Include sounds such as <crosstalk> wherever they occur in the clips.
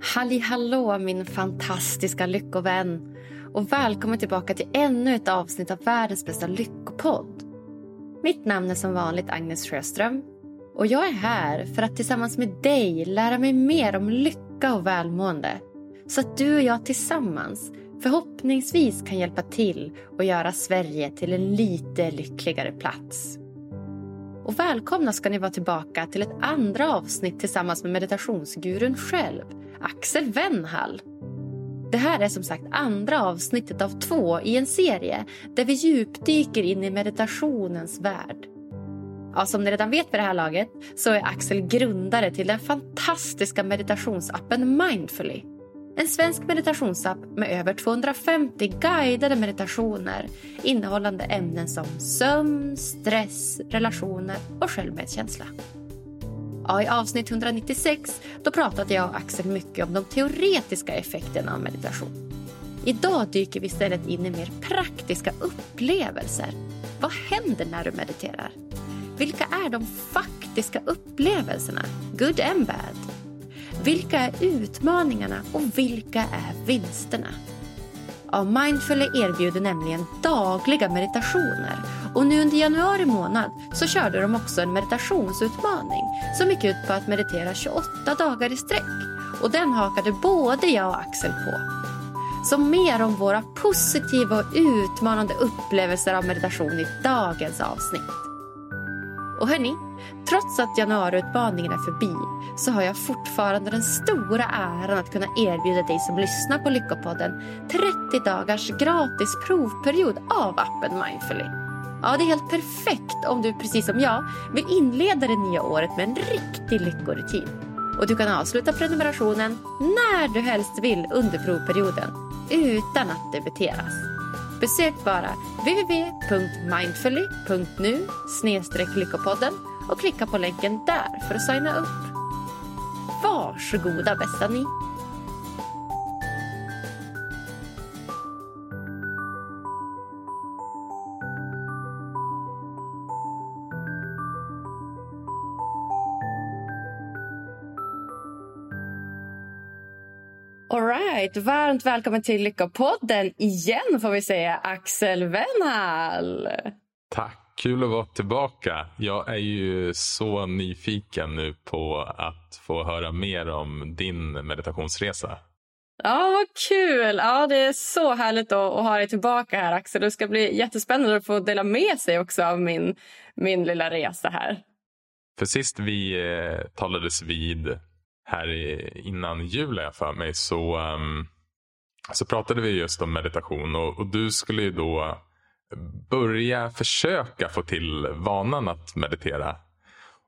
Halli hallå min fantastiska lyckovän och välkommen tillbaka till ännu ett avsnitt av världens bästa lyckopodd. Mitt namn är som vanligt Agnes Sjöström och jag är här för att tillsammans med dig lära mig mer om lycka och välmående så att du och jag tillsammans förhoppningsvis kan hjälpa till och göra Sverige till en lite lyckligare plats. Och välkomna ska ni vara tillbaka till ett andra avsnitt tillsammans med meditationsgurun själv, Axel Wennhall. Det här är som sagt andra avsnittet av två i en serie där vi djupdyker in i meditationens värld. Ja, som ni redan vet vid det här laget så är Axel grundare till den fantastiska meditationsappen Mindfully. En svensk meditationsapp med över 250 guidade meditationer innehållande ämnen som sömn, stress, relationer och självmedkänsla. Ja, I avsnitt 196 då pratade jag och Axel mycket om de teoretiska effekterna av meditation. Idag dyker vi istället in i mer praktiska upplevelser. Vad händer när du mediterar? Vilka är de faktiska upplevelserna, good and bad? Vilka är utmaningarna och vilka är vinsterna? Av Mindfully erbjuder nämligen dagliga meditationer och nu under januari månad så körde de också en meditationsutmaning som gick ut på att meditera 28 dagar i sträck. Och den hakade både jag och Axel på. Så mer om våra positiva och utmanande upplevelser av meditation i dagens avsnitt. Och hörni, trots att januariutmaningen är förbi så har jag fortfarande den stora äran att kunna erbjuda dig som lyssnar på Lyckopodden 30 dagars gratis provperiod av appen Mindfully. Ja, det är helt perfekt om du precis som jag vill inleda det nya året med en riktig lyckorutin. Och du kan avsluta prenumerationen när du helst vill under provperioden utan att debiteras. Besök bara www.mindfully.nu lyckopodden och klicka på länken där för att signa upp. Varsågoda bästa ni! Alright, varmt välkommen till Lyckopodden igen får vi säga Axel Wennhall. Tack, kul att vara tillbaka. Jag är ju så nyfiken nu på att få höra mer om din meditationsresa. Ja, vad kul! Ja, det är så härligt att, att ha dig tillbaka här Axel. Det ska bli jättespännande att få dela med sig också av min, min lilla resa här. För sist vi eh, talades vid här innan jul jag för mig så, um, så pratade vi just om meditation och, och, du skulle ju då börja försöka få till vanan att meditera.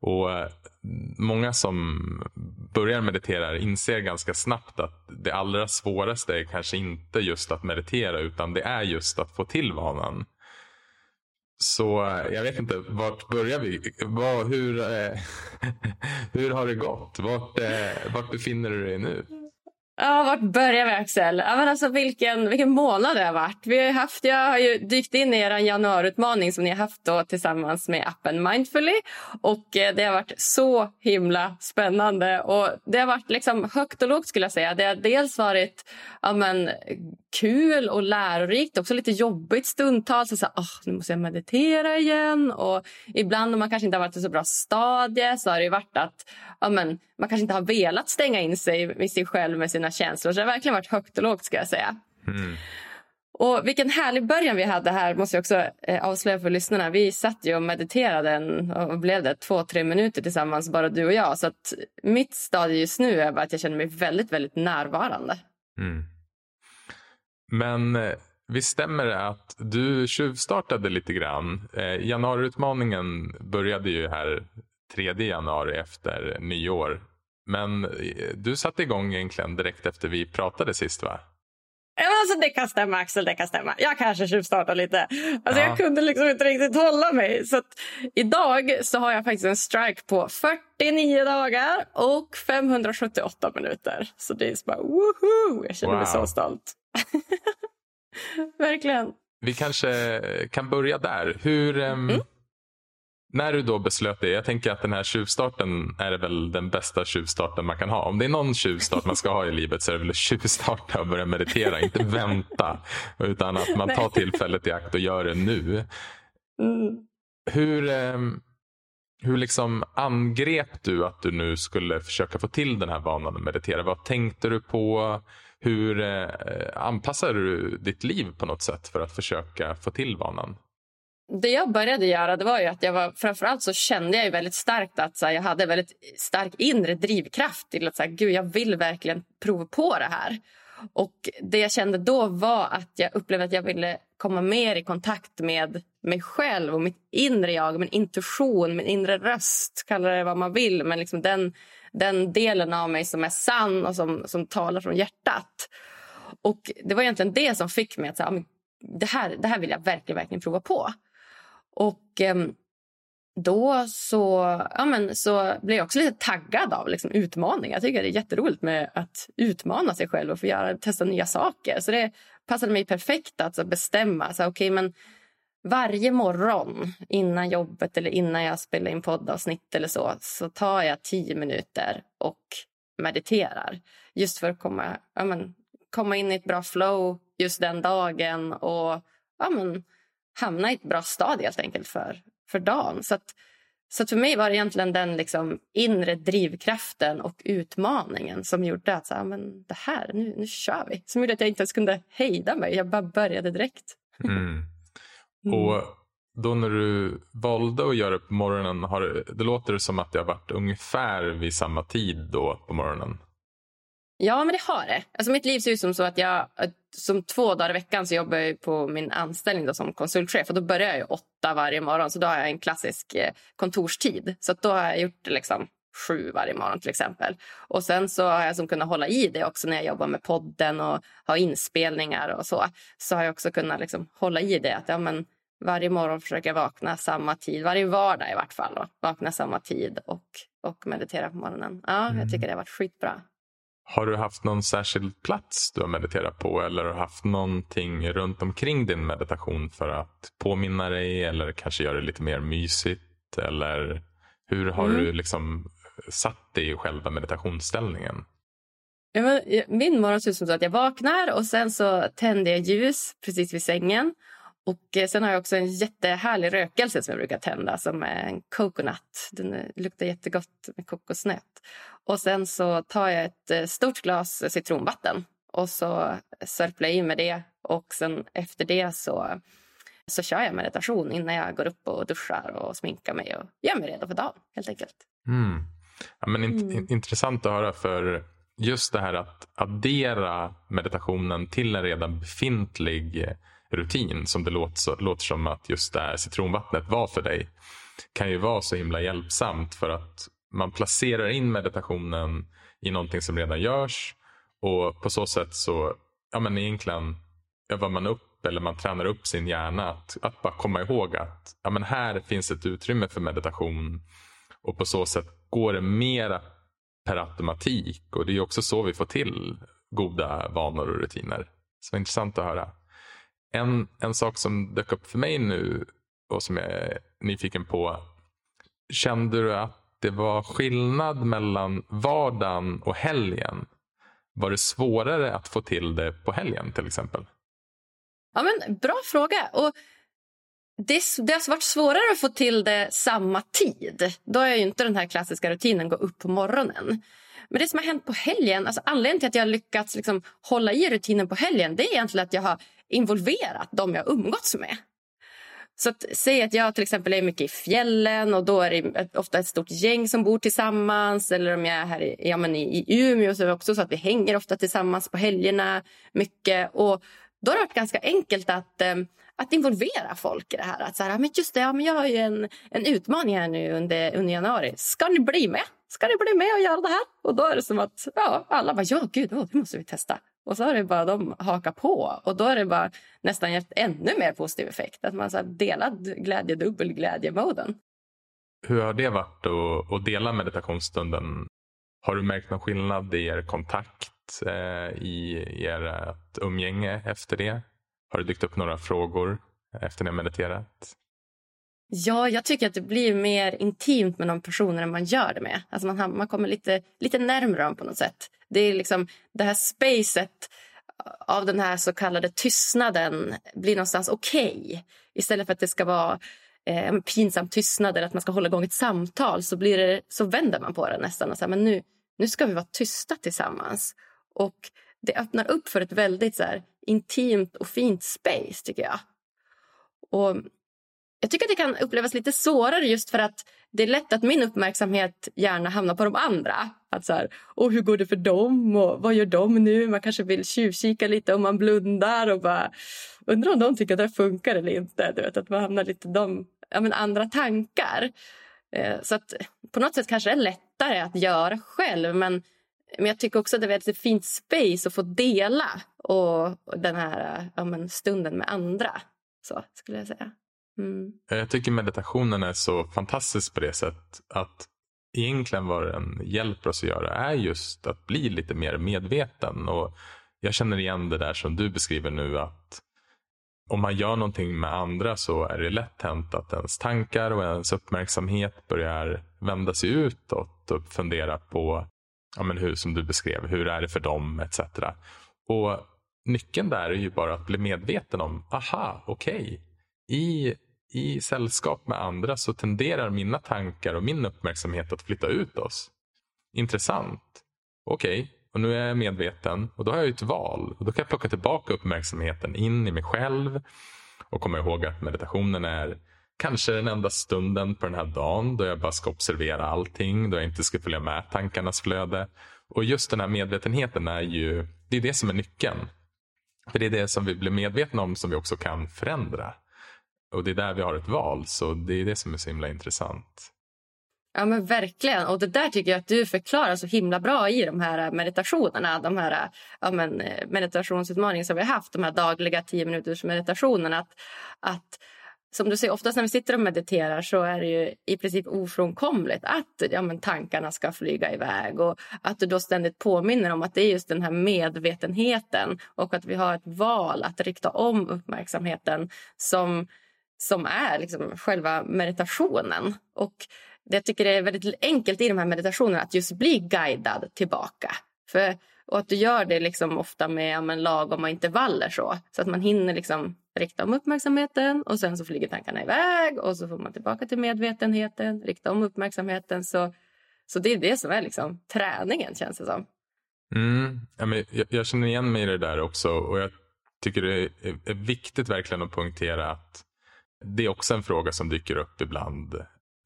Och eh, Många som börjar meditera inser ganska snabbt att det allra svåraste är kanske inte just att meditera utan det är just att få till vanan. Så eh, jag vet inte, vart börjar vi? Vad, hur, eh, <laughs> hur har det gått? Vart, eh, vart befinner du dig nu? Ja, vart börjar vi Axel? Ja, men alltså, vilken, vilken månad det har varit. Vi har haft, jag har ju dykt in i er januariutmaning som ni har haft då tillsammans med appen Mindfully. Och eh, det har varit så himla spännande. Och det har varit liksom högt och lågt skulle jag säga. Det har dels varit ja, men, kul och lärorikt, också lite jobbigt stundtals. Så, oh, nu måste jag meditera igen. Och ibland om man kanske inte har varit i så bra stadie så har det varit att ja, men, man kanske inte har velat stänga in sig med sig själv med sina känslor. Så det har verkligen varit högt och lågt ska jag säga. Mm. Och vilken härlig början vi hade här måste jag också eh, avslöja för lyssnarna. Vi satt ju och mediterade en, och blev det två, tre minuter tillsammans bara du och jag. Så att mitt stadie just nu är att jag känner mig väldigt, väldigt närvarande. Mm. Men eh, visst stämmer det att du tjuvstartade lite grann? Eh, januariutmaningen började ju här 3 januari efter nyår. Men eh, du satte igång egentligen direkt efter vi pratade sist va? Alltså, det kan stämma Axel, det kan stämma. Jag kanske tjuvstartade lite. Alltså, ja. Jag kunde liksom inte riktigt hålla mig. Så idag så har jag faktiskt en strike på 49 dagar och 578 minuter. Så det är bara woho! Jag känner wow. mig så stolt. <laughs> Verkligen. Vi kanske kan börja där. Hur, um, mm. När du då beslöt det, jag tänker att den här tjuvstarten är väl den bästa tjuvstarten man kan ha. Om det är någon tjuvstart man ska ha i livet så är det väl att tjuvstarta och börja meditera, <laughs> inte vänta. Utan att man tar tillfället i akt och gör det nu. Mm. Hur, um, hur liksom angrep du att du nu skulle försöka få till den här vanan att meditera? Vad tänkte du på? Hur eh, anpassar du ditt liv på något sätt för att försöka få till vanan? Det jag började göra det var ju att jag var, framförallt så kände jag ju väldigt starkt att så här, jag hade väldigt stark inre drivkraft till att så här, Gud, jag vill verkligen prova på det här. Och det jag kände då var att jag upplevde att jag ville komma mer i kontakt med mig själv och mitt inre jag, min intuition, min inre röst, kalla det vad man vill. Men liksom den, den delen av mig som är sann och som, som talar från hjärtat. Och det var egentligen det som fick mig att säga, ah, det här, det här vill jag verkligen, verkligen prova på. Och eh, då så, ja, men, så blev jag också lite taggad av liksom, utmaningar. Jag tycker det är jätteroligt med att utmana sig själv och få göra, testa nya saker. Så det passade mig perfekt att så, bestämma. Så, okay, men varje morgon innan jobbet eller innan jag spelar in poddavsnitt eller så, så tar jag tio minuter och mediterar. Just för att komma, ja, men, komma in i ett bra flow just den dagen och ja, men, hamna i ett bra stad helt enkelt för, för dagen. Så, att, så att för mig var det egentligen den liksom inre drivkraften och utmaningen som gjorde att så ja, men det här, nu, nu kör vi. Som gjorde att jag inte ens kunde hejda mig. Jag bara började direkt. Mm. Och då när du valde att göra det på morgonen, har, det låter som att det har varit ungefär vid samma tid då på morgonen. Ja, men det har det. Alltså, mitt liv ser ut som så att jag som två dagar i veckan så jobbar jag på min anställning då som konsultchef. Och då börjar jag åtta varje morgon, så då har jag en klassisk eh, kontorstid. Så då har jag gjort liksom sju varje morgon till exempel. Och sen så har jag som kunnat hålla i det också när jag jobbar med podden och har inspelningar och så. Så har jag också kunnat liksom hålla i det att ja, men varje morgon försöker jag vakna samma tid, varje vardag i vart fall. Då, vakna samma tid och, och meditera på morgonen. Ja, mm. jag tycker det har varit skitbra. Har du haft någon särskild plats du har mediterat på eller har du haft någonting runt omkring din meditation för att påminna dig eller kanske göra det lite mer mysigt? Eller hur har mm. du liksom satt dig i själva meditationsställningen? Min morgon ser ut som så att jag vaknar och sen så tänder jag ljus precis vid sängen. Och eh, sen har jag också en jättehärlig rökelse som jag brukar tända som är en coconut. Den luktar jättegott med kokosnöt. Och sen så tar jag ett eh, stort glas citronvatten och så sörplar jag i med det. Och sen efter det så, så kör jag meditation innan jag går upp och duschar och sminkar mig och gör mig redo för dagen helt enkelt. Mm. Ja, men int mm. Intressant att höra för just det här att addera meditationen till en redan befintlig rutin som det låter, låter som att just det här citronvattnet var för dig kan ju vara så himla hjälpsamt för att man placerar in meditationen i någonting som redan görs och på så sätt så ja, men egentligen övar man upp eller man tränar upp sin hjärna att, att bara komma ihåg att ja, men här finns ett utrymme för meditation och på så sätt går det mera per automatik och det är också så vi får till goda vanor och rutiner. Så intressant att höra. En, en sak som dök upp för mig nu och som jag är nyfiken på. Kände du att det var skillnad mellan vardagen och helgen? Var det svårare att få till det på helgen till exempel? Ja, men Bra fråga. Och det, det har alltså varit svårare att få till det samma tid. Då är ju inte den här klassiska rutinen gå upp på morgonen. Men det som har hänt på helgen, alltså anledningen till att jag har lyckats liksom hålla i rutinen på helgen det är egentligen att jag har involverat dem jag umgåtts med. Så att, säg att jag till exempel är mycket i fjällen och då är det ofta ett stort gäng som bor tillsammans. Eller om jag är här i, ja, men i, i Umeå så är det också så att vi hänger ofta tillsammans på helgerna mycket. Och då har det varit ganska enkelt att, eh, att involvera folk i det här. Att så här, men just det, ja, men jag har ju en, en utmaning här nu under, under januari. Ska ni bli med? Ska ni bli med och göra det här? Och då är det som att ja, alla bara, ja gud, oh, det måste vi testa. Och så har det bara de hakat på. Och då är det bara nästan gett ännu mer positiv effekt. Att man så delad glädje, dubbel glädje-moden. Hur har det varit att, att dela meditationsstunden? Har du märkt någon skillnad i er kontakt, eh, i ert eh, umgänge efter det? Har det dykt upp några frågor efter ni har mediterat? Ja, jag tycker att det blir mer intimt med de personerna man gör det med. Alltså man, man kommer lite, lite närmare dem på något sätt. Det är liksom det här spacet av den här så kallade tystnaden blir någonstans okej. Okay. Istället för att det ska vara eh, en pinsam tystnad eller att man ska hålla igång ett samtal så, blir det, så vänder man på det nästan. Och så här, men nu, nu ska vi vara tysta tillsammans. Och det öppnar upp för ett väldigt så här, intimt och fint space tycker jag. Och jag tycker att det kan upplevas lite svårare just för att det är lätt att min uppmärksamhet gärna hamnar på de andra. Att så här, och hur går det för dem och vad gör de nu? Man kanske vill tjuvkika lite om man blundar och bara undrar om de tycker att det funkar eller inte. Du vet, att man hamnar lite de ja, men andra tankar. Eh, så att på något sätt kanske det är lättare att göra själv men, men jag tycker också att det är ett fint space att få dela och, och den här ja, men stunden med andra. Så skulle jag säga. Mm. Jag tycker meditationen är så fantastisk på det sättet att egentligen vad den hjälper oss att göra är just att bli lite mer medveten. Och Jag känner igen det där som du beskriver nu att om man gör någonting med andra så är det lätt hänt att ens tankar och ens uppmärksamhet börjar vända sig utåt och fundera på ja, men hur, som du beskrev, hur är det för dem etc. Och Nyckeln där är ju bara att bli medveten om, aha, okej, okay. i i sällskap med andra så tenderar mina tankar och min uppmärksamhet att flytta ut oss. Intressant. Okej, okay. och nu är jag medveten och då har jag ett val. Och Då kan jag plocka tillbaka uppmärksamheten in i mig själv och komma ihåg att meditationen är kanske den enda stunden på den här dagen då jag bara ska observera allting, då jag inte ska följa med tankarnas flöde. Och just den här medvetenheten är ju, det är det som är nyckeln. För det är det som vi blir medvetna om som vi också kan förändra. Och det är där vi har ett val, så det är det som är så himla intressant. Ja men verkligen. Och det där tycker jag att du förklarar så himla bra i de här eh, meditationerna. De här ja, men, eh, meditationsutmaningarna som vi har haft. De här dagliga tio minuters meditationerna. Att, att, som du säger, oftast när vi sitter och mediterar så är det ju i princip ofrånkomligt att ja, men, tankarna ska flyga iväg. Och att du då ständigt påminner om att det är just den här medvetenheten och att vi har ett val att rikta om uppmärksamheten som som är liksom själva meditationen. Och det jag tycker det är väldigt enkelt i de här meditationerna att just bli guidad tillbaka. För, och att du gör det liksom ofta med ja, lagom intervaller så. Så att man hinner liksom rikta om uppmärksamheten och sen så flyger tankarna iväg och så får man tillbaka till medvetenheten, rikta om uppmärksamheten. Så, så det är det som är liksom träningen känns det som. Mm. Ja, men jag, jag känner igen mig i det där också och jag tycker det är, är viktigt verkligen att poängtera att det är också en fråga som dyker upp ibland.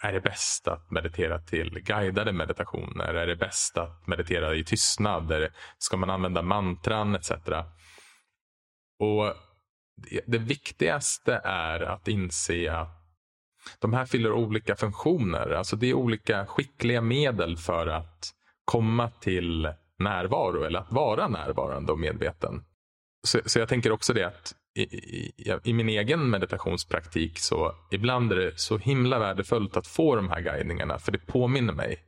Är det bäst att meditera till guidade meditationer? Är det bäst att meditera i tystnad? ska man använda mantran etc? Och det viktigaste är att inse att de här fyller olika funktioner. Alltså det är olika skickliga medel för att komma till närvaro eller att vara närvarande och medveten. Så, så jag tänker också det att i, i, i, min egen meditationspraktik så ibland är det så himla värdefullt att få de här guidningarna för det påminner mig.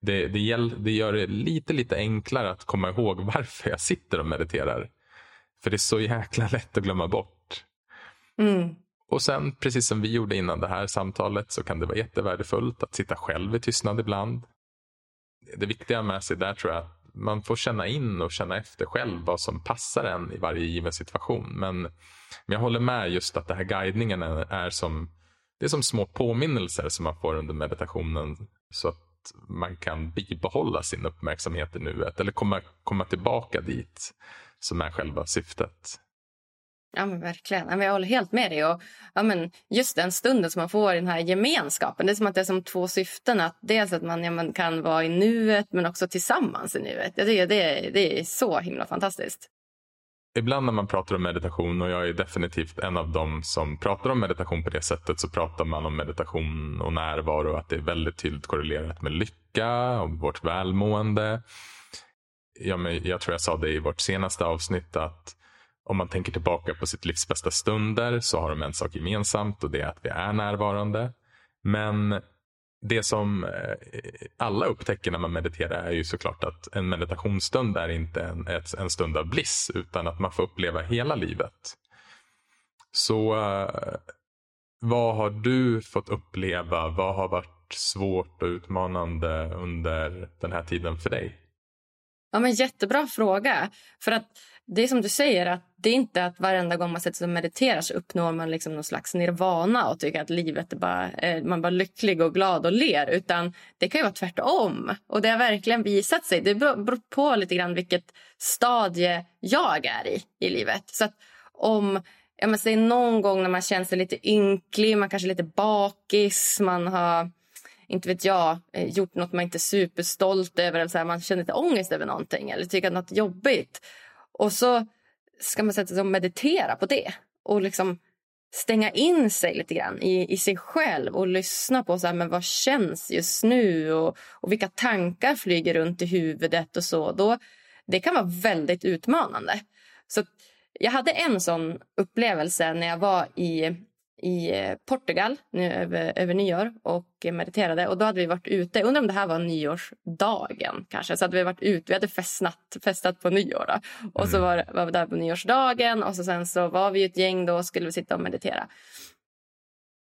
Det, det, det gör det lite, lite enklare att komma ihåg <laughs> varför jag sitter och mediterar. För det är så jäkla lätt att glömma bort. Mm. Och sen, precis som vi gjorde innan det här samtalet, så kan det vara jättevärdefullt att sitta själv i tystnad ibland. Det viktiga med sig där tror jag att man får känna in och känna efter själv vad som passar en i varje given situation. Men, men jag håller med just att det här guidningen är, är som, det är som små påminnelser som man får under meditationen. Så att man kan bibehålla sin uppmärksamhet i nuet eller komma, komma tillbaka dit som är själva syftet. Ja, men verkligen. Jag håller helt med dig. Och, ja, men just den stunden som man får i den här gemenskapen. Det är som att det är som två syften. Att dels att man, ja, man kan vara i nuet, men också tillsammans i nuet. Jag tycker det, det är så himla fantastiskt. Ibland när man pratar om meditation, och jag är definitivt en av dem som pratar om meditation på det sättet, så pratar man om meditation och närvaro. Att det är väldigt tydligt korrelerat med lycka och vårt välmående. Ja, men jag tror jag sa det i vårt senaste avsnitt att om man tänker tillbaka på sitt livs bästa stunder så har de en sak gemensamt och det är att vi är närvarande. Men det som eh, alla upptäcker när man mediterar är ju såklart att en meditationsstund är inte en, en stund av bliss utan att man får uppleva hela livet. Så eh, vad har du fått uppleva? Vad har varit svårt och utmanande under den här tiden för dig? Ja, men Jättebra fråga. För att det är som du säger, att det är inte att varenda gång man sätter sig och mediterar så uppnår man liksom någon slags nirvana och tycker att livet är bara, eh, man är bara lycklig och glad och ler. Utan det kan ju vara tvärtom. Och det har verkligen visat sig. Det beror på lite grann vilket stadie jag är i i livet. Så att om ja, men säg någon gång när man känner sig lite ynklig, man kanske är lite bakis, man har inte vet jag, eh, gjort något man inte är superstolt över eller så här, man känner lite ångest över någonting eller tycker att något är jobbigt. Och så ska man sätta sig och meditera på det och liksom stänga in sig lite grann i, i sig själv och lyssna på så här, men vad känns just nu och, och vilka tankar flyger runt i huvudet och så. Då, det kan vara väldigt utmanande. Så jag hade en sån upplevelse när jag var i i eh, Portugal nu över, över nyår och mediterade. Och Då hade vi varit ute. Undrar om det här var nyårsdagen. kanske. Så hade vi varit ute. Vi hade festnat, festat på nyår. Då. Och så mm. var, var vi där på nyårsdagen. Och så sen så var vi ett gäng då och skulle vi sitta och meditera.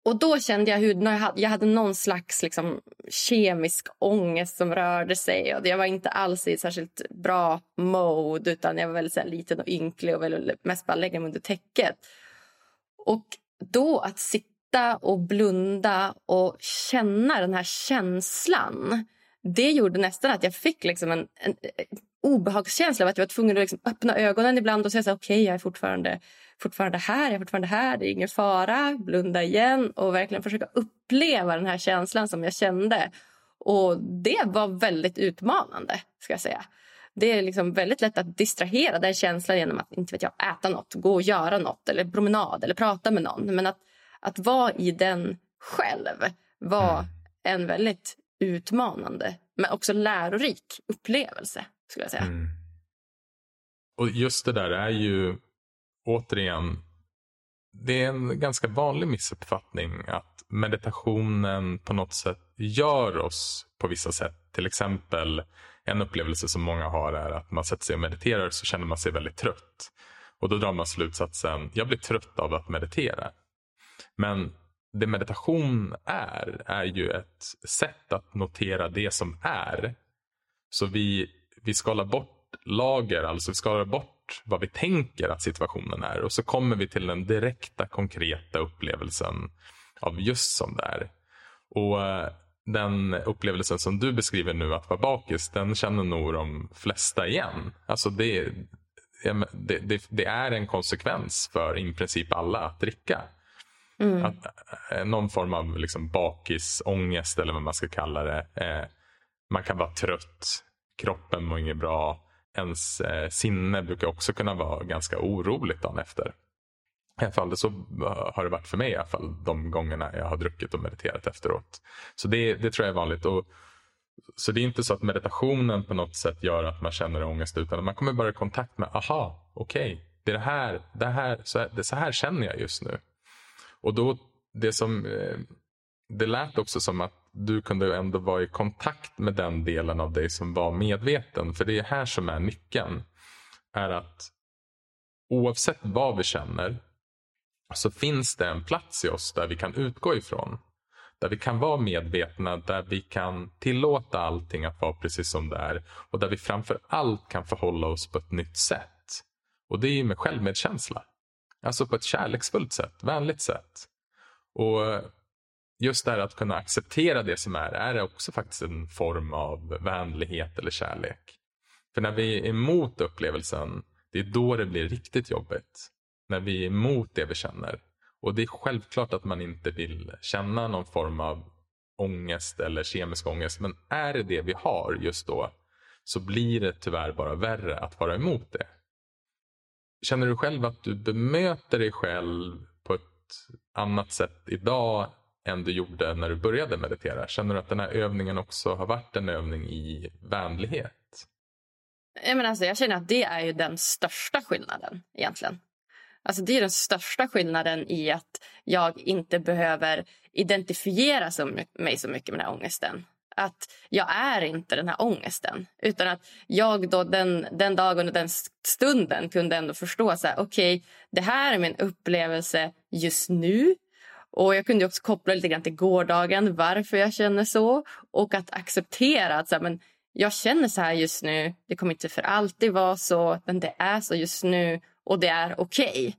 Och Då kände jag hur jag hade, jag hade någon slags liksom, kemisk ångest som rörde sig. Och Jag var inte alls i särskilt bra mode utan jag var väldigt så här, liten och ynklig och ville mest bara lägga mig under täcket. Och då att sitta och blunda och känna den här känslan det gjorde nästan att jag fick liksom en, en, en obehagskänsla av att jag var tvungen att liksom öppna ögonen ibland och säga okej, okay, jag är fortfarande, fortfarande här, jag är fortfarande här, det är ingen fara, blunda igen och verkligen försöka uppleva den här känslan som jag kände. Och det var väldigt utmanande, ska jag säga. Det är liksom väldigt lätt att distrahera den känslan genom att inte vet jag, äta nåt, gå och göra nåt eller promenad eller prata med någon. Men att, att vara i den själv var mm. en väldigt utmanande men också lärorik upplevelse. skulle jag säga. Mm. Och just det där är ju återigen det är en ganska vanlig missuppfattning att meditationen på något sätt gör oss på vissa sätt. Till exempel en upplevelse som många har är att man sätter sig och mediterar så känner man sig väldigt trött. Och då drar man slutsatsen, jag blir trött av att meditera. Men det meditation är, är ju ett sätt att notera det som är. Så vi, vi skalar bort lager, alltså vi skalar bort vad vi tänker att situationen är. Och så kommer vi till den direkta konkreta upplevelsen av just som det är. Och eh, den upplevelsen som du beskriver nu att vara bakis, den känner nog de flesta igen. Alltså det, det, det, det är en konsekvens för i princip alla att dricka. Mm. Att, eh, någon form av liksom bakisångest eller vad man ska kalla det. Eh, man kan vara trött, kroppen mår inget bra. Ens eh, sinne brukar också kunna vara ganska oroligt dagen efter. I alla fall, så eh, har det varit för mig i alla fall de gångerna jag har druckit och mediterat efteråt. Så det, det tror jag är vanligt. Och, så det är inte så att meditationen på något sätt gör att man känner ångest utan man kommer bara i kontakt med, aha, okej, okay, det, är det, här, det, här, så här, det så här känner jag just nu. Och då, det som, eh, det lät också som att du kunde ändå vara i kontakt med den delen av dig som var medveten. För det är här som är nyckeln. Är att oavsett vad vi känner så finns det en plats i oss där vi kan utgå ifrån. Där vi kan vara medvetna, där vi kan tillåta allting att vara precis som det är. Och där vi framför allt kan förhålla oss på ett nytt sätt. Och det är med självmedkänsla. Alltså på ett kärleksfullt sätt, vänligt sätt. Och just det här att kunna acceptera det som är, är också faktiskt en form av vänlighet eller kärlek. För när vi är emot upplevelsen, det är då det blir riktigt jobbigt. När vi är emot det vi känner. Och det är självklart att man inte vill känna någon form av ångest eller kemisk ångest. Men är det det vi har just då så blir det tyvärr bara värre att vara emot det. Känner du själv att du bemöter dig själv på ett annat sätt idag än du gjorde när du började meditera? Känner du att den här övningen också har varit en övning i vänlighet? Jag, menar alltså, jag känner att det är ju den största skillnaden egentligen. Alltså det är den största skillnaden i att jag inte behöver identifiera mig så mycket med den här ångesten. Att jag är inte den här ångesten. Utan att jag då den, den dagen och den stunden kunde ändå förstå så här, okej, okay, det här är min upplevelse just nu. Och Jag kunde också koppla lite grann till gårdagen, varför jag känner så. Och att acceptera att så här, men jag känner så här just nu. Det kommer inte för alltid vara så, men det är så just nu och det är okej. Okay.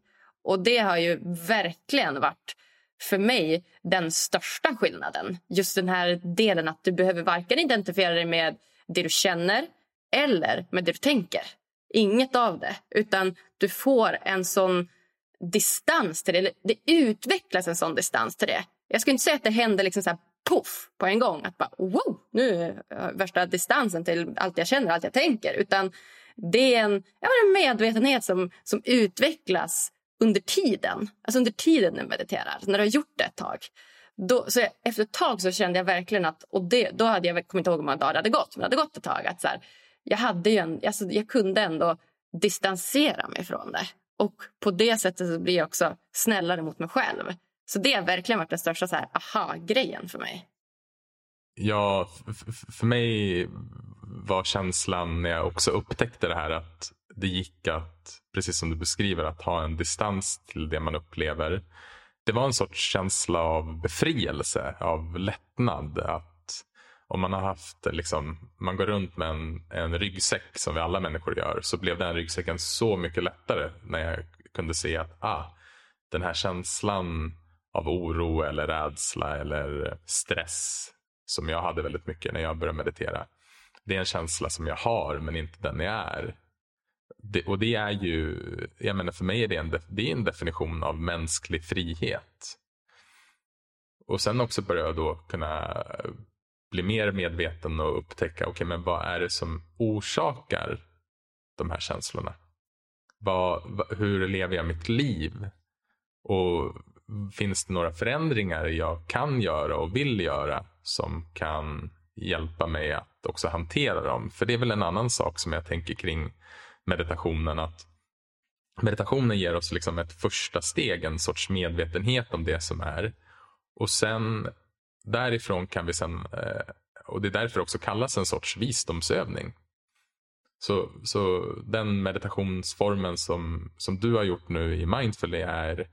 Och det har ju verkligen varit för mig den största skillnaden. Just den här delen att du behöver varken identifiera dig med det du känner eller med det du tänker. Inget av det. Utan du får en sån distans till det. Det utvecklas en sån distans till det. Jag skulle inte säga att det händer liksom så här poff på en gång. Att bara wow, nu är värsta distansen till allt jag känner, allt jag tänker. Utan det är en, ja, en medvetenhet som, som utvecklas under tiden. Alltså under tiden du mediterar, när du har gjort det ett tag. Då, så jag, efter ett tag så kände jag verkligen att, och det, då hade jag, kommer inte ihåg hur många dagar det hade gått, men det hade gått ett tag. Att så här, jag, hade ju en, alltså, jag kunde ändå distansera mig från det. Och på det sättet så blir jag också snällare mot mig själv. Så det har verkligen varit den största aha-grejen för mig. Ja, för mig var känslan när jag också upptäckte det här att det gick att, precis som du beskriver, att ha en distans till det man upplever. Det var en sorts känsla av befrielse, av lättnad. Att om man har haft, liksom, man går runt med en, en ryggsäck som vi alla människor gör, så blev den ryggsäcken så mycket lättare när jag kunde se att ah, den här känslan av oro eller rädsla eller stress som jag hade väldigt mycket när jag började meditera. Det är en känsla som jag har men inte den jag är. Det, och det är ju, jag menar för mig är det en, det är en definition av mänsklig frihet. Och sen också börja jag då kunna bli mer medveten och upptäcka, okej okay, men vad är det som orsakar de här känslorna? Vad, hur lever jag mitt liv? Och finns det några förändringar jag kan göra och vill göra som kan hjälpa mig att också hantera dem? För det är väl en annan sak som jag tänker kring meditationen. att Meditationen ger oss liksom ett första steg, en sorts medvetenhet om det som är. Och sen därifrån kan vi sen, eh, och det är därför också kallas en sorts visdomsövning. Så, så den meditationsformen som, som du har gjort nu i Mindfully är,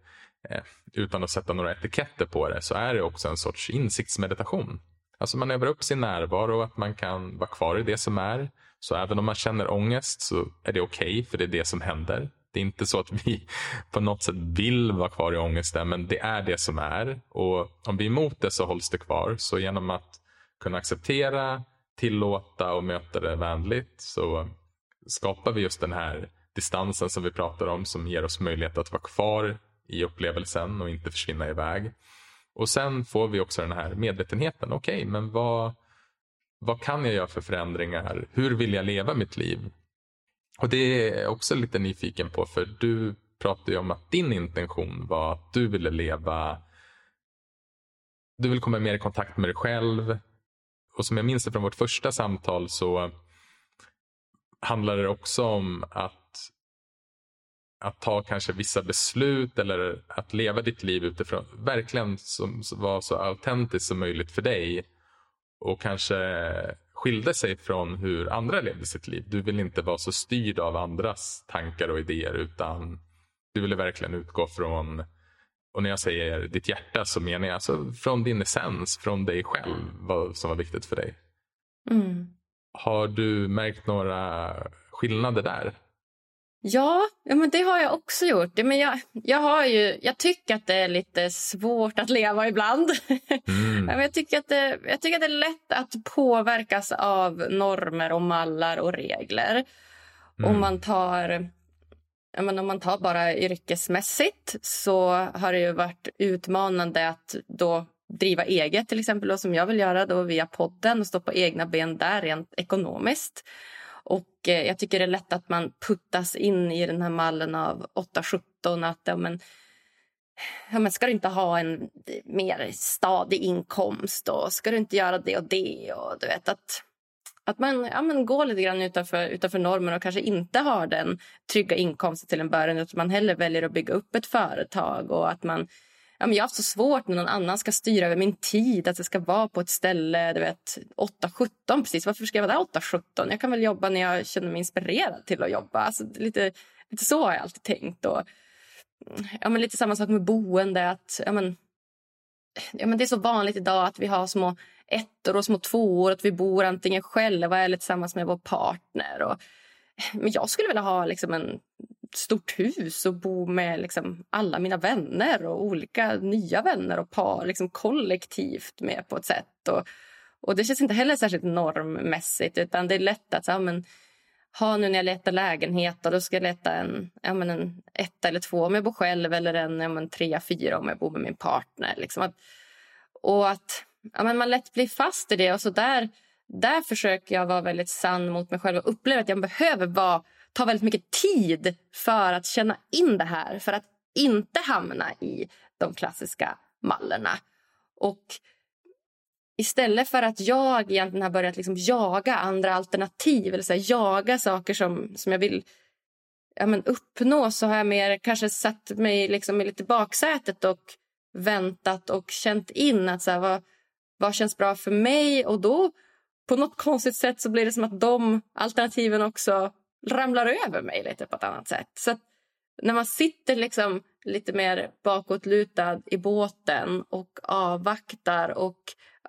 eh, utan att sätta några etiketter på det, så är det också en sorts insiktsmeditation. Alltså man övar upp sin närvaro, att man kan vara kvar i det som är. Så även om man känner ångest så är det okej, okay, för det är det som händer. Det är inte så att vi på något sätt vill vara kvar i ångesten, men det är det som är. Och om vi är emot det så hålls det kvar. Så genom att kunna acceptera, tillåta och möta det vänligt så skapar vi just den här distansen som vi pratar om som ger oss möjlighet att vara kvar i upplevelsen och inte försvinna iväg. Och sen får vi också den här medvetenheten. Okej, okay, men vad, vad kan jag göra för förändringar? Hur vill jag leva mitt liv? Och det är jag också lite nyfiken på för du pratade ju om att din intention var att du ville leva du vill komma mer i kontakt med dig själv. Och som jag minns det från vårt första samtal så handlar det också om att att ta kanske vissa beslut eller att leva ditt liv utifrån, verkligen som, som var så autentiskt som möjligt för dig och kanske skilde sig från hur andra levde sitt liv. Du vill inte vara så styrd av andras tankar och idéer utan du ville verkligen utgå från, och när jag säger ditt hjärta så menar jag alltså från din essens, från dig själv, vad som var viktigt för dig. Mm. Har du märkt några skillnader där? Ja, ja men det har jag också gjort. Men jag, jag, har ju, jag tycker att det är lite svårt att leva ibland. <laughs> Mm. jag, tycker att det, jag tycker att det är lätt att påverkas av normer och mallar och regler. Mm. Om man tar men om man tar bara yrkesmässigt så har det ju varit utmanande att då driva eget till exempel då, som jag vill göra då via podden och stå på egna ben där rent ekonomiskt. Jag tycker det är lätt att man puttas in i den här mallen av 8-17 att ja, men, ja, men ska du inte ha en mer stadig inkomst och ska du inte göra det och det och du vet att att man, ja, men går lite grann utanför, utanför normen och kanske inte har den trygga inkomsten till en början utan man hellre väljer att bygga upp ett företag och att man ja, men jag har haft så svårt när någon annan ska styra över min tid. Att det ska vara på ett ställe, du vet, 8-17 precis. Varför ska jag vara där 8-17? Jag kan väl jobba när jag känner mig inspirerad till att jobba. Alltså, lite, lite så har jag alltid tänkt. Och, ja, men lite samma sak med boende. Att, ja, men, ja, men det är så vanligt idag att vi har små ettor och små tvåor. Att vi bor antingen själva eller tillsammans med vår partner. Och, men jag skulle vilja ha liksom en stort hus och bo med liksom alla mina vänner och olika nya vänner och par liksom kollektivt med på ett sätt. Och, och Det känns inte heller särskilt normmässigt utan det är lätt att så, men, ha nu när jag letar lägenhet och då ska jag leta en, ja, men en etta eller två om jag bor själv eller en ja, men trea, fyra om jag bor med min partner. Liksom. Att, och att ja, men man lätt blir fast i det och så där, där försöker jag vara väldigt sann mot mig själv och uppleva att jag behöver vara tar väldigt mycket tid för att känna in det här. För att inte hamna i de klassiska mallerna. Och istället för att jag egentligen har börjat liksom jaga andra alternativ eller så här, jaga saker som, som jag vill ja, men uppnå så har jag mer kanske satt mig liksom i lite baksätet och väntat och känt in att så här, vad, vad känns bra för mig. Och då på något konstigt sätt så blir det som att de alternativen också ramlar över mig lite på ett annat sätt. Så när man sitter liksom lite mer bakåtlutad i båten och avvaktar och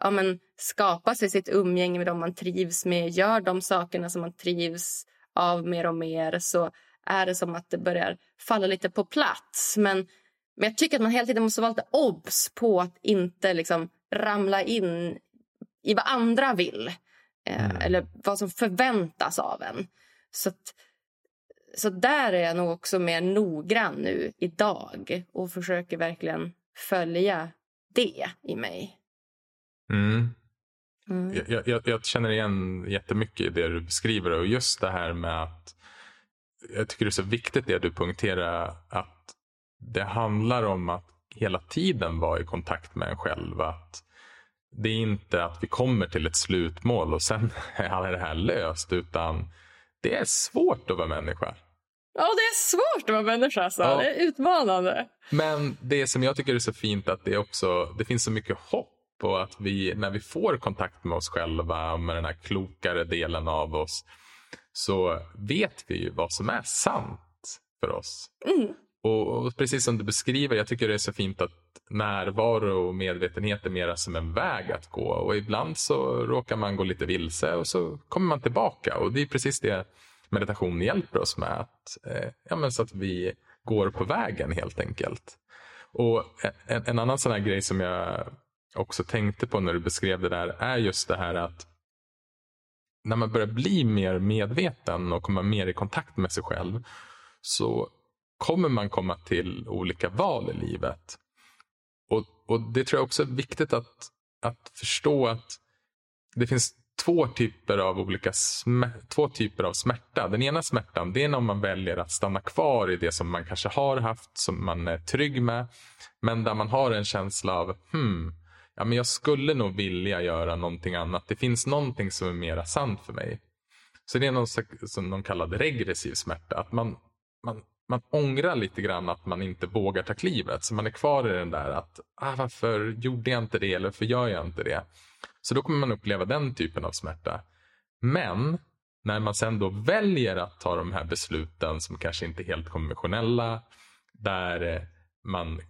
ja, men, skapar sig sitt umgänge med dem man trivs med, gör de sakerna som man trivs av mer och mer så är det som att det börjar falla lite på plats. Men, men jag tycker att man hela tiden måste vara lite obs på att inte liksom ramla in i vad andra vill. Eh, mm. Eller vad som förväntas av en. Så, att, så där är jag nog också mer noggrann nu idag och försöker verkligen följa det i mig. Mm. Mm. Jag, jag, jag, känner igen jättemycket i det du beskriver och just det här med att jag tycker det är så viktigt det du poängterar att det handlar om att hela tiden vara i kontakt med en själv. Att det är inte att vi kommer till ett slutmål och sen <laughs> är det här löst utan det är svårt att vara människa. Ja, det är svårt att vara människa. Alltså. Ja. Det är utmanande. Men det som jag tycker är så fint att det också det finns så mycket hopp och att vi när vi får kontakt med oss själva med den här klokare delen av oss så vet vi ju vad som är sant för oss. Mm. Och, och, precis som du beskriver, jag tycker det är så fint att närvaro och medvetenhet är mera som en väg att gå och ibland så råkar man gå lite vilse och så kommer man tillbaka och det är precis det meditation hjälper oss med. Att, eh, ja, men så att vi går på vägen helt enkelt. Och en, en annan sån här grej som jag också tänkte på när du beskrev det där är just det här att när man börjar bli mer medveten och komma mer i kontakt med sig själv så kommer man komma till olika val i livet. Och, det tror jag också är viktigt att, att förstå att det finns två typer av olika två typer av smärta. Den ena smärtan det är när man väljer att stanna kvar i det som man kanske har haft, som man är trygg med. Men där man har en känsla av hmm, ja, men jag skulle nog vilja göra någonting annat. Det finns någonting som är mera sant för mig. Så det är någon, som de kallad regressiv smärta. Att man, man man ångrar lite grann att man inte vågar ta klivet. Så man är kvar i den där att ah, varför gjorde jag inte det eller varför gör jag inte det? Så då kommer man uppleva den typen av smärta. Men när man sen då väljer att ta de här besluten som kanske inte är helt konventionella. Där eh, man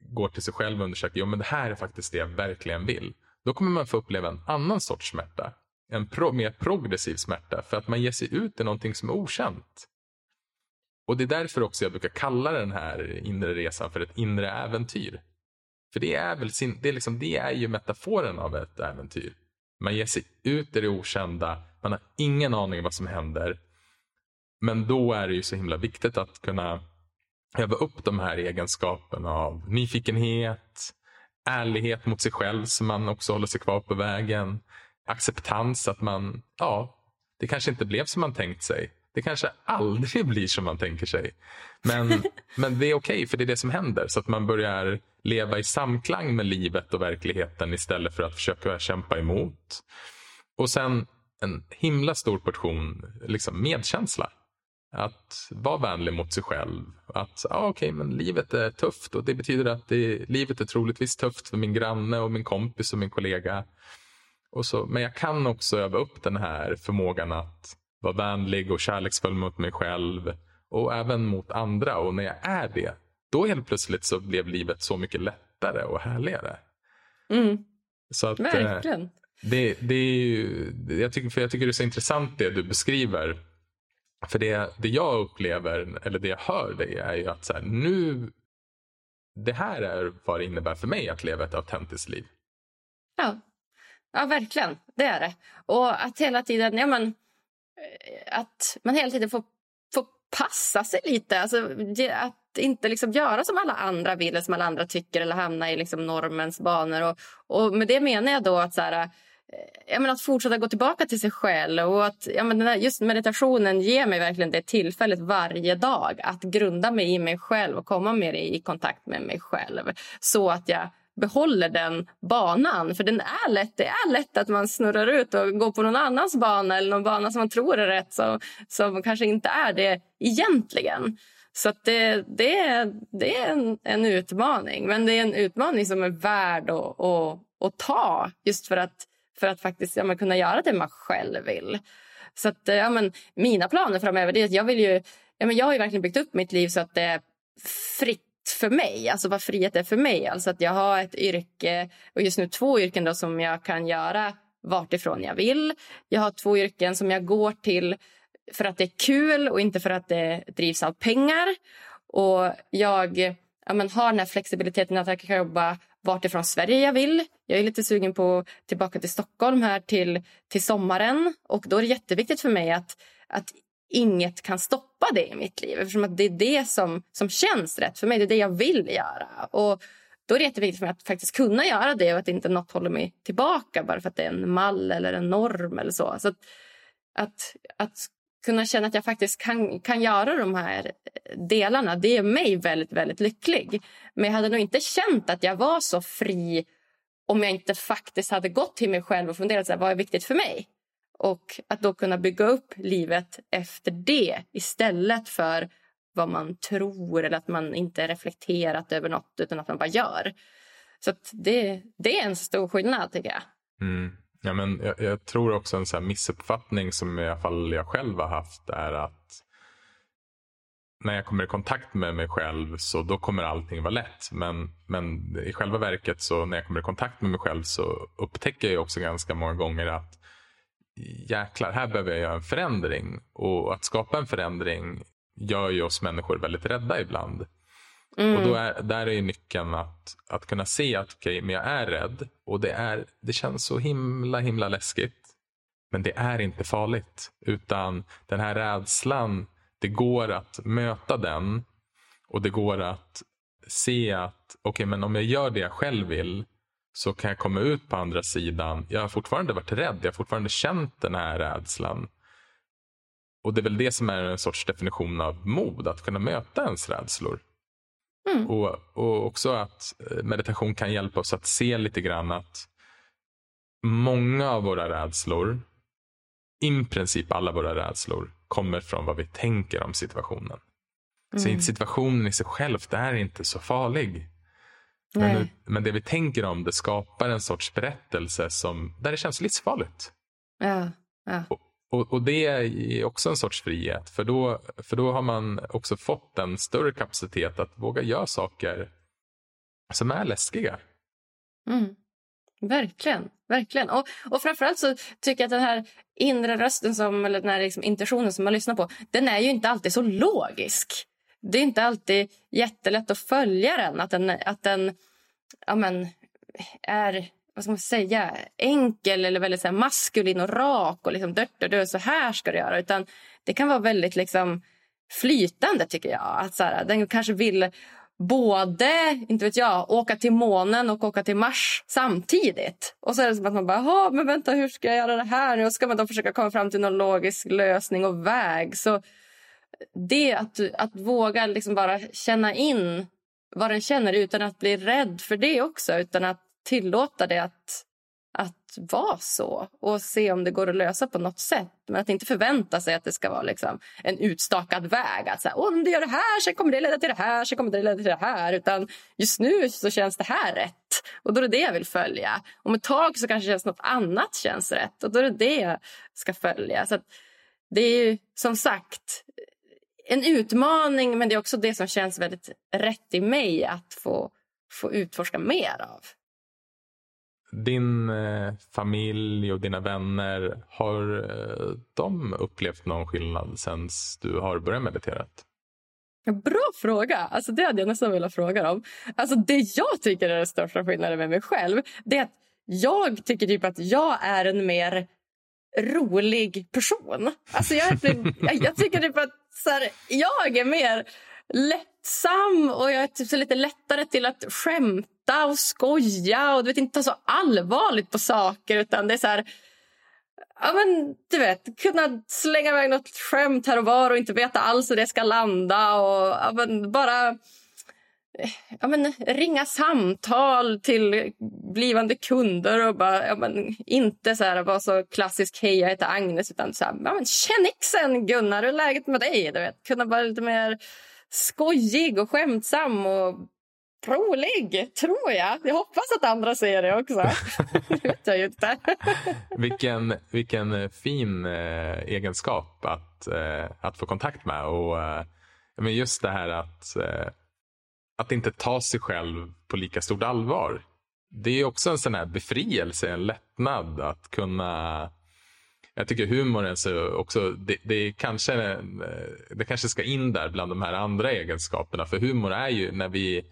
går till sig själv och undersöker, jo men det här är faktiskt det jag verkligen vill. Då kommer man få uppleva en annan sorts smärta. En pro mer progressiv smärta för att man ger sig ut i någonting som är okänt. Och det är därför också jag brukar kalla den här inre resan för ett inre äventyr. För det är väl sin, det är, liksom, det är ju metaforen av ett äventyr. Man ger sig ut i det okända, man har ingen aning om vad som händer. Men då är det ju så himla viktigt att kunna öva upp de här egenskaperna av nyfikenhet, ärlighet mot sig själv så man också håller sig kvar på vägen. Acceptans att man, ja, det kanske inte blev som man tänkt sig. Det kanske aldrig blir som man tänker sig. Men, <laughs> men det är okej okay, för det är det som händer. Så att man börjar leva i samklang med livet och verkligheten istället för att försöka kämpa emot. Och sen en himla stor portion liksom medkänsla. Att vara vänlig mot sig själv. Att ah, okej, okay, men livet är tufft och det betyder att det, livet är troligtvis tufft för min granne och min kompis och min kollega. Och så, men jag kan också öva upp den här förmågan att vara vänlig och kärleksfull mot mig själv och även mot andra. Och när jag är det, då helt plötsligt så blev livet så mycket lättare och härligare. Mm. Så att, Verkligen. Eh, det, det är ju, jag, tycker, för jag tycker det är så intressant det du beskriver. För det, det jag upplever, eller det jag hör dig är ju att så här, nu, det här är vad det innebär för mig att leva ett autentiskt liv. Ja, ja verkligen. Det är det. Och att hela tiden, ja men, Eh, att man hela tiden får, får passa sig lite. Alltså, att inte liksom göra som alla andra vill eller som alla andra tycker eller hamna i liksom normens banor. Och, och med det menar jag då att så här, eh, jag menar, att fortsätta gå tillbaka till sig själv. Och att, jag menar, just meditationen ger mig verkligen det tillfället varje dag att grunda mig i mig själv och komma mer i kontakt med mig själv. Så att jag behåller den banan. För den är lätt. Det är lätt att man snurrar ut och går på någon annans bana eller någon bana som man tror är rätt som, som kanske inte är det egentligen. Så det, det, är, det är en, en, utmaning. Men det är en utmaning som är värd att, att, att ta just för att för att faktiskt ja, kunna göra det man själv vill. Så att, ja, men, mina planer framöver är att jag vill ju... Ja, men jag har ju verkligen byggt upp mitt liv så att det är fritt för mig, alltså vad frihet är för mig. Alltså att jag har ett yrke, och just nu två yrken då, som jag kan göra vartifrån jag vill. Jag har två yrken som jag går till för att det är kul och inte för att det drivs av pengar. Och jag ja, men har den här flexibiliteten att jag kan jobba vartifrån Sverige jag vill. Jag är lite sugen på tillbaka till Stockholm här till, till sommaren. Och då är det jätteviktigt för mig att, att inget kan stoppa det i mitt liv. Eftersom att det är det som, som känns rätt för mig. Det är det jag vill göra. Och då är det jätteviktigt för mig att faktiskt kunna göra det och att inte något håller mig tillbaka bara för att det är en mall eller en norm eller så. så att, att, att kunna känna att jag faktiskt kan, kan göra de här delarna, det gör mig väldigt, väldigt lycklig. Men jag hade nog inte känt att jag var så fri om jag inte faktiskt hade gått till mig själv och funderat så här, vad är viktigt för mig. Och att då kunna bygga upp livet efter det istället för vad man tror eller att man inte reflekterat över något utan att man bara gör. Så det, det är en stor skillnad tycker jag. Mm. Ja, men jag, jag, tror också en så missuppfattning som i alla fall jag själv har haft är att när jag kommer i kontakt med mig själv så då kommer allting vara lätt. Men, men i själva verket så när jag kommer i kontakt med mig själv så upptäcker jag också ganska många gånger att jäklar, här behöver jag göra en förändring. Och att skapa en förändring gör ju oss människor väldigt rädda ibland. Mm. Och då är, där är nyckeln att, att kunna se att okej, okay, men jag är rädd och det, är, det känns så himla himla läskigt. Men det är inte farligt. Utan den här rädslan, det går att möta den och det går att se att okej, okay, men om jag gör det jag själv vill så kan jag komma ut på andra sidan. Jag har fortfarande varit rädd, jag har fortfarande känt den här rädslan. Och det är väl det som är en sorts definition av mod, att kunna möta ens rädslor. Mm. Och, och också att eh, meditation kan hjälpa oss att se lite grann att många av våra rädslor, i princip alla våra rädslor, kommer från vad vi tänker om situationen. Så situationen i sig själv är inte så farlig. Men, men det vi tänker om det skapar en sorts berättelse som, där det känns livsfarligt. Ja, ja. Och, och det är också en sorts frihet. För då, för då har man också fått en större kapacitet att våga göra saker som är läskiga. Mm. Verkligen. verkligen. Och, och framförallt så tycker jag att den här inre rösten, som, eller den här liksom intentionen som man lyssnar på, den är ju inte alltid så logisk. Det är inte alltid jättelätt att följa den. Att den, att den ja, men, är vad ska man säga, enkel eller väldigt så här, maskulin och rak. och liksom, dört, dört, dört, Så här ska du göra. Utan det kan vara väldigt liksom, flytande, tycker jag. Att så här, Den kanske vill både inte vet jag, åka till månen och åka till Mars samtidigt. Och så är det som att man bara, men vänta, hur ska jag göra det här nu? Och ska man då försöka komma fram till någon logisk lösning och väg. Så det att, att våga liksom bara känna in vad den känner utan att bli rädd för det också. Utan att tillåta det att, att vara så och se om det går att lösa på något sätt. Men att inte förvänta sig att det ska vara liksom en utstakad väg. Att så här, om du gör det här så kommer det leda till det här, så kommer det leda till det här. Utan just nu så känns det här rätt och då är det det jag vill följa. Om ett tag så kanske känns något annat känns rätt och då är det det jag ska följa. Så att det är ju som sagt en utmaning men det är också det som känns väldigt rätt i mig att få, få utforska mer av. Din eh, familj och dina vänner, har eh, de upplevt någon skillnad sen du har börjat meditera? Bra fråga! Alltså det hade jag nästan velat fråga om. Alltså det jag tycker är den största skillnaden med mig själv det är att jag tycker typ att jag är en mer rolig person. Alltså jag, jag, <laughs> jag tycker typ att så här, jag är mer lättsam och jag är typ så lite lättare till att skämta och skoja och du vet, inte ta så allvarligt på saker. utan det är så här, Ja, men du vet, kunna slänga iväg något skämt här och var och inte veta alls hur det ska landa. Och ja, men bara ja, men, ringa samtal till blivande kunder och bara, ja, men, inte så här, vara så klassisk hej jag heter Agnes utan så här, ja, men, tjenixen Gunnar, hur är läget med dig? Du vet, kunna vara lite mer skojig och skämtsam och rolig, tror jag. Jag hoppas att andra ser det också. <laughs> det vet jag ju inte. vilken, vilken fin eh, egenskap att, eh, att få kontakt med. Och eh, men Just det här att, eh, att inte ta sig själv på lika stort allvar. Det är också en sån här befrielse, en lättnad att kunna jag tycker humorn så också, det, det, kanske, det kanske ska in där bland de här andra egenskaperna. För humor är ju när vi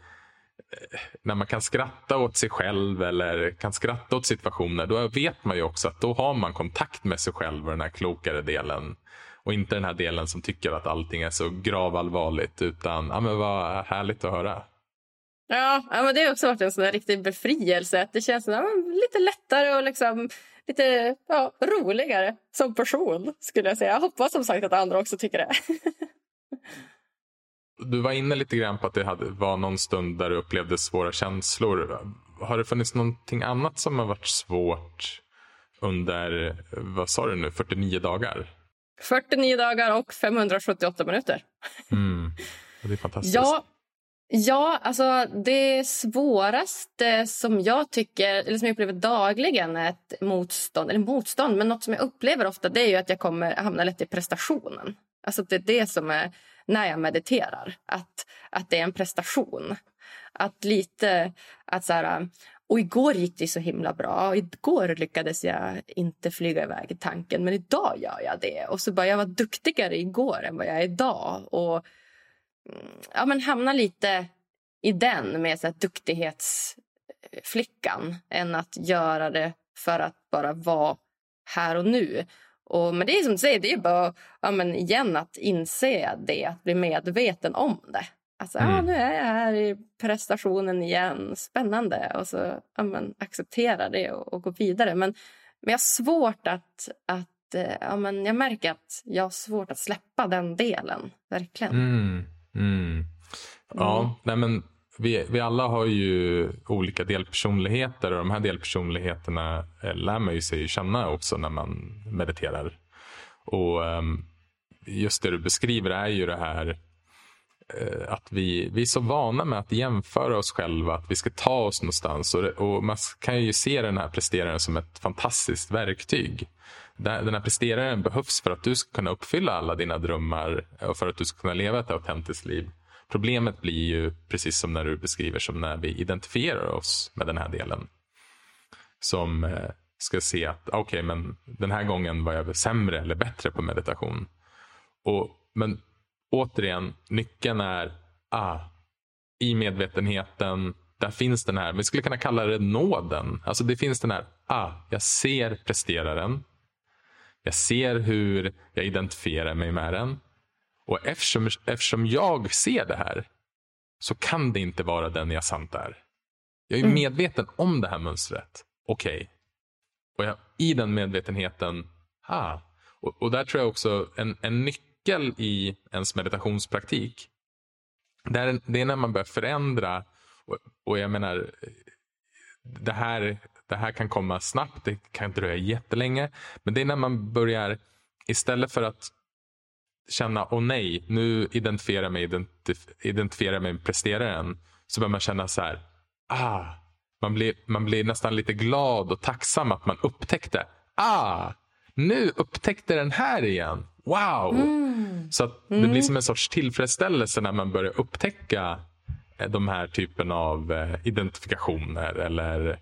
när man kan skratta åt sig själv eller kan skratta åt situationer, då vet man ju också att då har man kontakt med sig själv och den här klokare delen. Och inte den här delen som tycker att allting är så gravallvarligt, utan ja, men vad härligt att höra. Ja, ja men det har också varit en sån riktig befrielse. Att det känns ja, lite lättare och liksom, lite ja, roligare som person. skulle Jag säga. Jag hoppas som sagt att andra också tycker det. <laughs> Du var inne lite grann på att det hade, var någon stund där du upplevde svåra känslor. Har det funnits någonting annat som har varit svårt under, vad sa du nu, 49 dagar? 49 dagar och 578 minuter. Mm. Det är fantastiskt. Ja, ja, alltså det svåraste som jag tycker, eller som jag upplever dagligen är ett motstånd, eller motstånd, men något som jag upplever ofta det är ju att jag kommer hamna lätt i prestationen. Alltså det är det som är när jag mediterar. Att, att det är en prestation. Att lite... att så här, och igår gick det så himla bra. Igår lyckades jag inte flyga iväg i tanken, men idag gör jag det. Och så bara, Jag var duktigare igår än vad jag är idag. Och mm, ja, men hamna lite i den med så här, duktighetsflickan än att göra det för att bara vara här och nu. Och, men det är som du säger, det är bara ja, men igen att inse det, att bli medveten om det. Alltså, mm. ja, nu är jag här i prestationen igen, spännande. Och så ja, men, acceptera det och, och, gå vidare. Men, men jag har svårt att, att eh, ja, men jag märker att jag har svårt att släppa den delen, verkligen. Mm. Mm. Ja, mm. nej men vi, vi alla har ju olika delpersonligheter och de här delpersonligheterna eh, lär man ju sig känna också när man mediterar. Och um, just det du beskriver är ju det här Eh, att vi, vi är så vana med att jämföra oss själva, att vi ska ta oss någonstans. Och, och man kan ju se den här presteraren som ett fantastiskt verktyg. Den här presteraren behövs för att du ska kunna uppfylla alla dina drömmar och för att du ska kunna leva ett autentiskt liv. Problemet blir ju, precis som när du beskriver, som när vi identifierar oss med den här delen. Som eh, ska se att okej, okay, men den här gången var jag sämre eller bättre på meditation. Och, men återigen, nyckeln är ah, i medvetenheten, där finns den här, vi skulle kunna kalla det nåden. Alltså det finns den här, ah, jag ser presteraren. Jag ser hur jag identifierar mig med den. Och eftersom, eftersom jag ser det här så kan det inte vara den jag sant är. Jag är mm. medveten om det här mönstret. Okej. Okay. Och jag, i den medvetenheten, ah. Och, och där tror jag också en, en nyckel i ens meditationspraktik. Det är, det är när man börjar förändra. Och, och jag menar, det här, det här kan komma snabbt, det kan dröja jättelänge. Men det är när man börjar, istället för att känna, åh oh nej, nu identifierar jag mig, identif identifierar mig med presteraren. Så börjar man känna så här, ah, man blir, man blir nästan lite glad och tacksam att man upptäckte, ah, nu upptäckte den här igen. Wow! Mm. Så det mm. blir som en sorts tillfredsställelse när man börjar upptäcka eh, de här typen av eh, identifikationer eller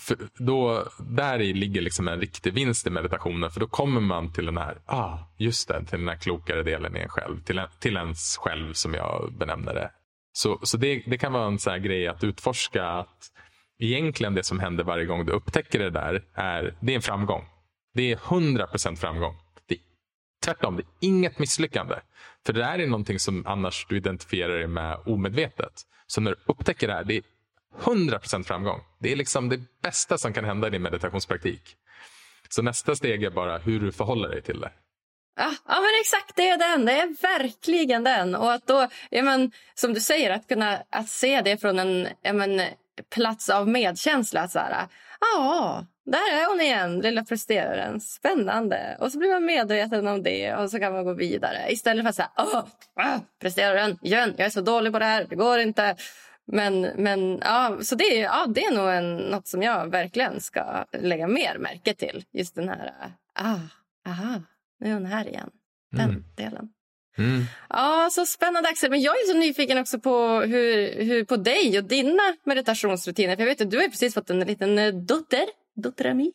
för då, där i ligger liksom en riktig vinst i meditationen. För då kommer man till den här, ah, just det, till den här klokare delen i en själv. Till, en, till ens själv som jag benämner det. Så, så det, det kan vara en sån grej att utforska att egentligen det som händer varje gång du upptäcker det där är, det är en framgång. Det är 100% framgång. Det är, tvärtom, det är inget misslyckande. För det där är någonting som annars du identifierar dig med omedvetet. Så när du upptäcker det här, det är 100% framgång. Det är liksom det bästa som kan hända i din meditationspraktik. Så nästa steg är bara hur du förhåller dig till det. Ja, ja men exakt det är den. Det är verkligen den. Och att då, ja, men, som du säger, att kunna att se det från en ja, men, plats av medkänsla. Att så här, ja, där är hon igen, lilla presteraren. Spännande. Och så blir man medveten om det och så kan man gå vidare. Istället för att säga, åh, ah, presteraren igen, jag är så dålig på det här, det går inte. Men, men ja, så det är, ja, det är nog en, något som jag verkligen ska lägga mer märke till. Just den här, ah, aha, nu är hon här igen. Den mm. delen. Mm. Ja, så spännande Axel. Men jag är så nyfiken också på, hur, hur, på dig och dina meditationsrutiner. För jag vet att du har precis fått en liten eh, dotter, Dotterami.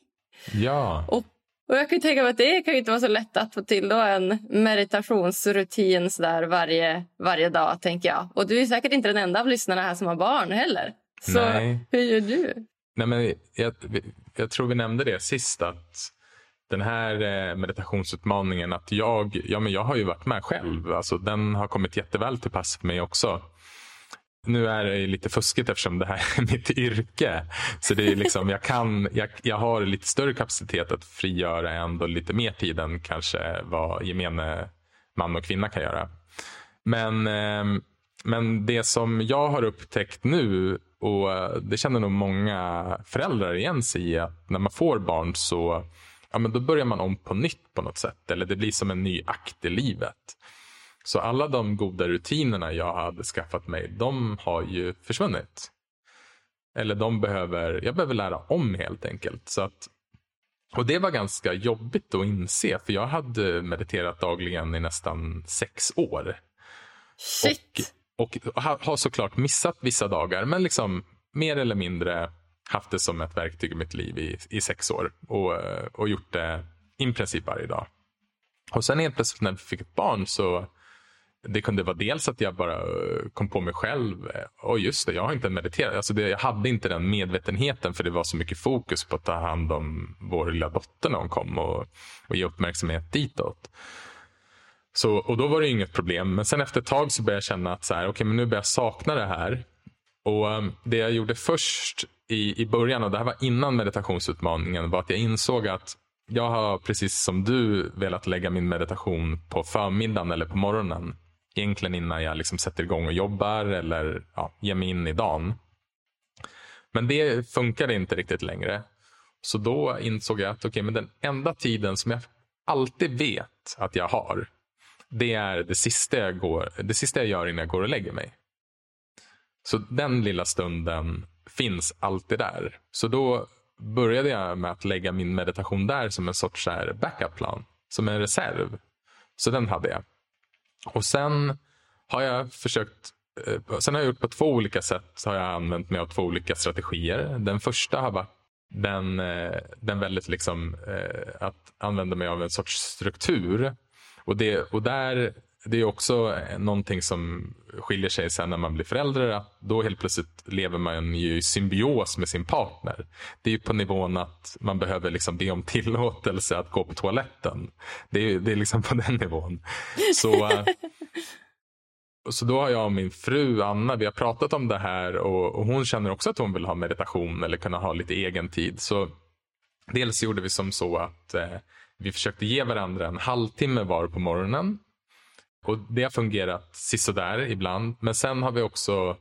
Ja. Och och jag kan tänka mig att det kan inte vara så lätt att få till då en meditationsrutin så där varje, varje dag. tänker jag. Och du är säkert inte den enda av lyssnarna här som har barn heller. Så Nej. hur gör du? Nej, men jag, jag tror vi nämnde det sist att den här eh, meditationsutmaningen att jag, ja, men jag har ju varit med själv. Alltså, den har kommit jätteväl till pass för mig också. Nu är det lite fuskigt eftersom det här är <laughs> mitt yrke. Så det är liksom, jag, kan, jag, jag har lite större kapacitet att frigöra ändå lite mer tid än kanske vad gemene man och kvinna kan göra. Men, ehm, men det som jag har upptäckt nu och det känner nog många föräldrar igen sig i att när man får barn så ja, men då börjar man om på nytt på något sätt. Eller det blir som en ny akt i livet. Så alla de goda rutinerna jag hade skaffat mig, de har ju försvunnit. Eller de behöver, jag behöver lära om helt enkelt. Så att, och det var ganska jobbigt att inse, för jag hade mediterat dagligen i nästan sex år. Shit! Och, och har såklart missat vissa dagar, men liksom mer eller mindre haft det som ett verktyg i mitt liv i, i sex år. Och, och gjort det i princip varje dag. Och sen helt plötsligt när vi fick ett barn så det kunde vara dels att jag bara eh, kom på mig själv. Eh, och just det, jag har inte mediterat. Alltså det, jag hade inte den medvetenheten för det var så mycket fokus på att ta hand om vår lilla dotter när hon kom och, och ge uppmärksamhet ditåt. Så, och då var det inget problem. Men sen efter ett tag så började jag känna att så här, okay, men nu börjar jag sakna det här. Och ehm, Det jag gjorde först i, i början, och det här var innan meditationsutmaningen, var att jag insåg att jag har precis som du velat lägga min meditation på förmiddagen eller på morgonen egentligen innan jag liksom sätter igång och jobbar eller ja, ger mig in i dagen. Men det funkade inte riktigt längre. Så då insåg jag att okay, men den enda tiden som jag alltid vet att jag har, det är det sista, jag går, det sista jag gör innan jag går och lägger mig. Så den lilla stunden finns alltid där. Så då började jag med att lägga min meditation där som en sorts backup-plan. Som en reserv. Så den hade jag. Och sen har jag försökt eh, Sen har jag gjort på två olika sätt. Så har jag använt mig av två olika strategier. Den första har varit den, eh, den väldigt liksom eh, att använda mig av en sorts struktur. Och, det, och där det är också eh, någonting som skiljer sig sen när man blir förälder. Att då helt plötsligt lever man ju i symbios med sin partner. Det är på nivån att man behöver liksom be om tillåtelse att gå på toaletten. Det är, det är liksom på den nivån. Så, eh, <laughs> så då har jag och min fru Anna vi har pratat om det här och, och hon känner också att hon vill ha meditation eller kunna ha lite egen tid. Så dels gjorde vi som så att eh, vi försökte ge varandra en halvtimme var på morgonen och Det har fungerat sisådär ibland. Men sen har vi också,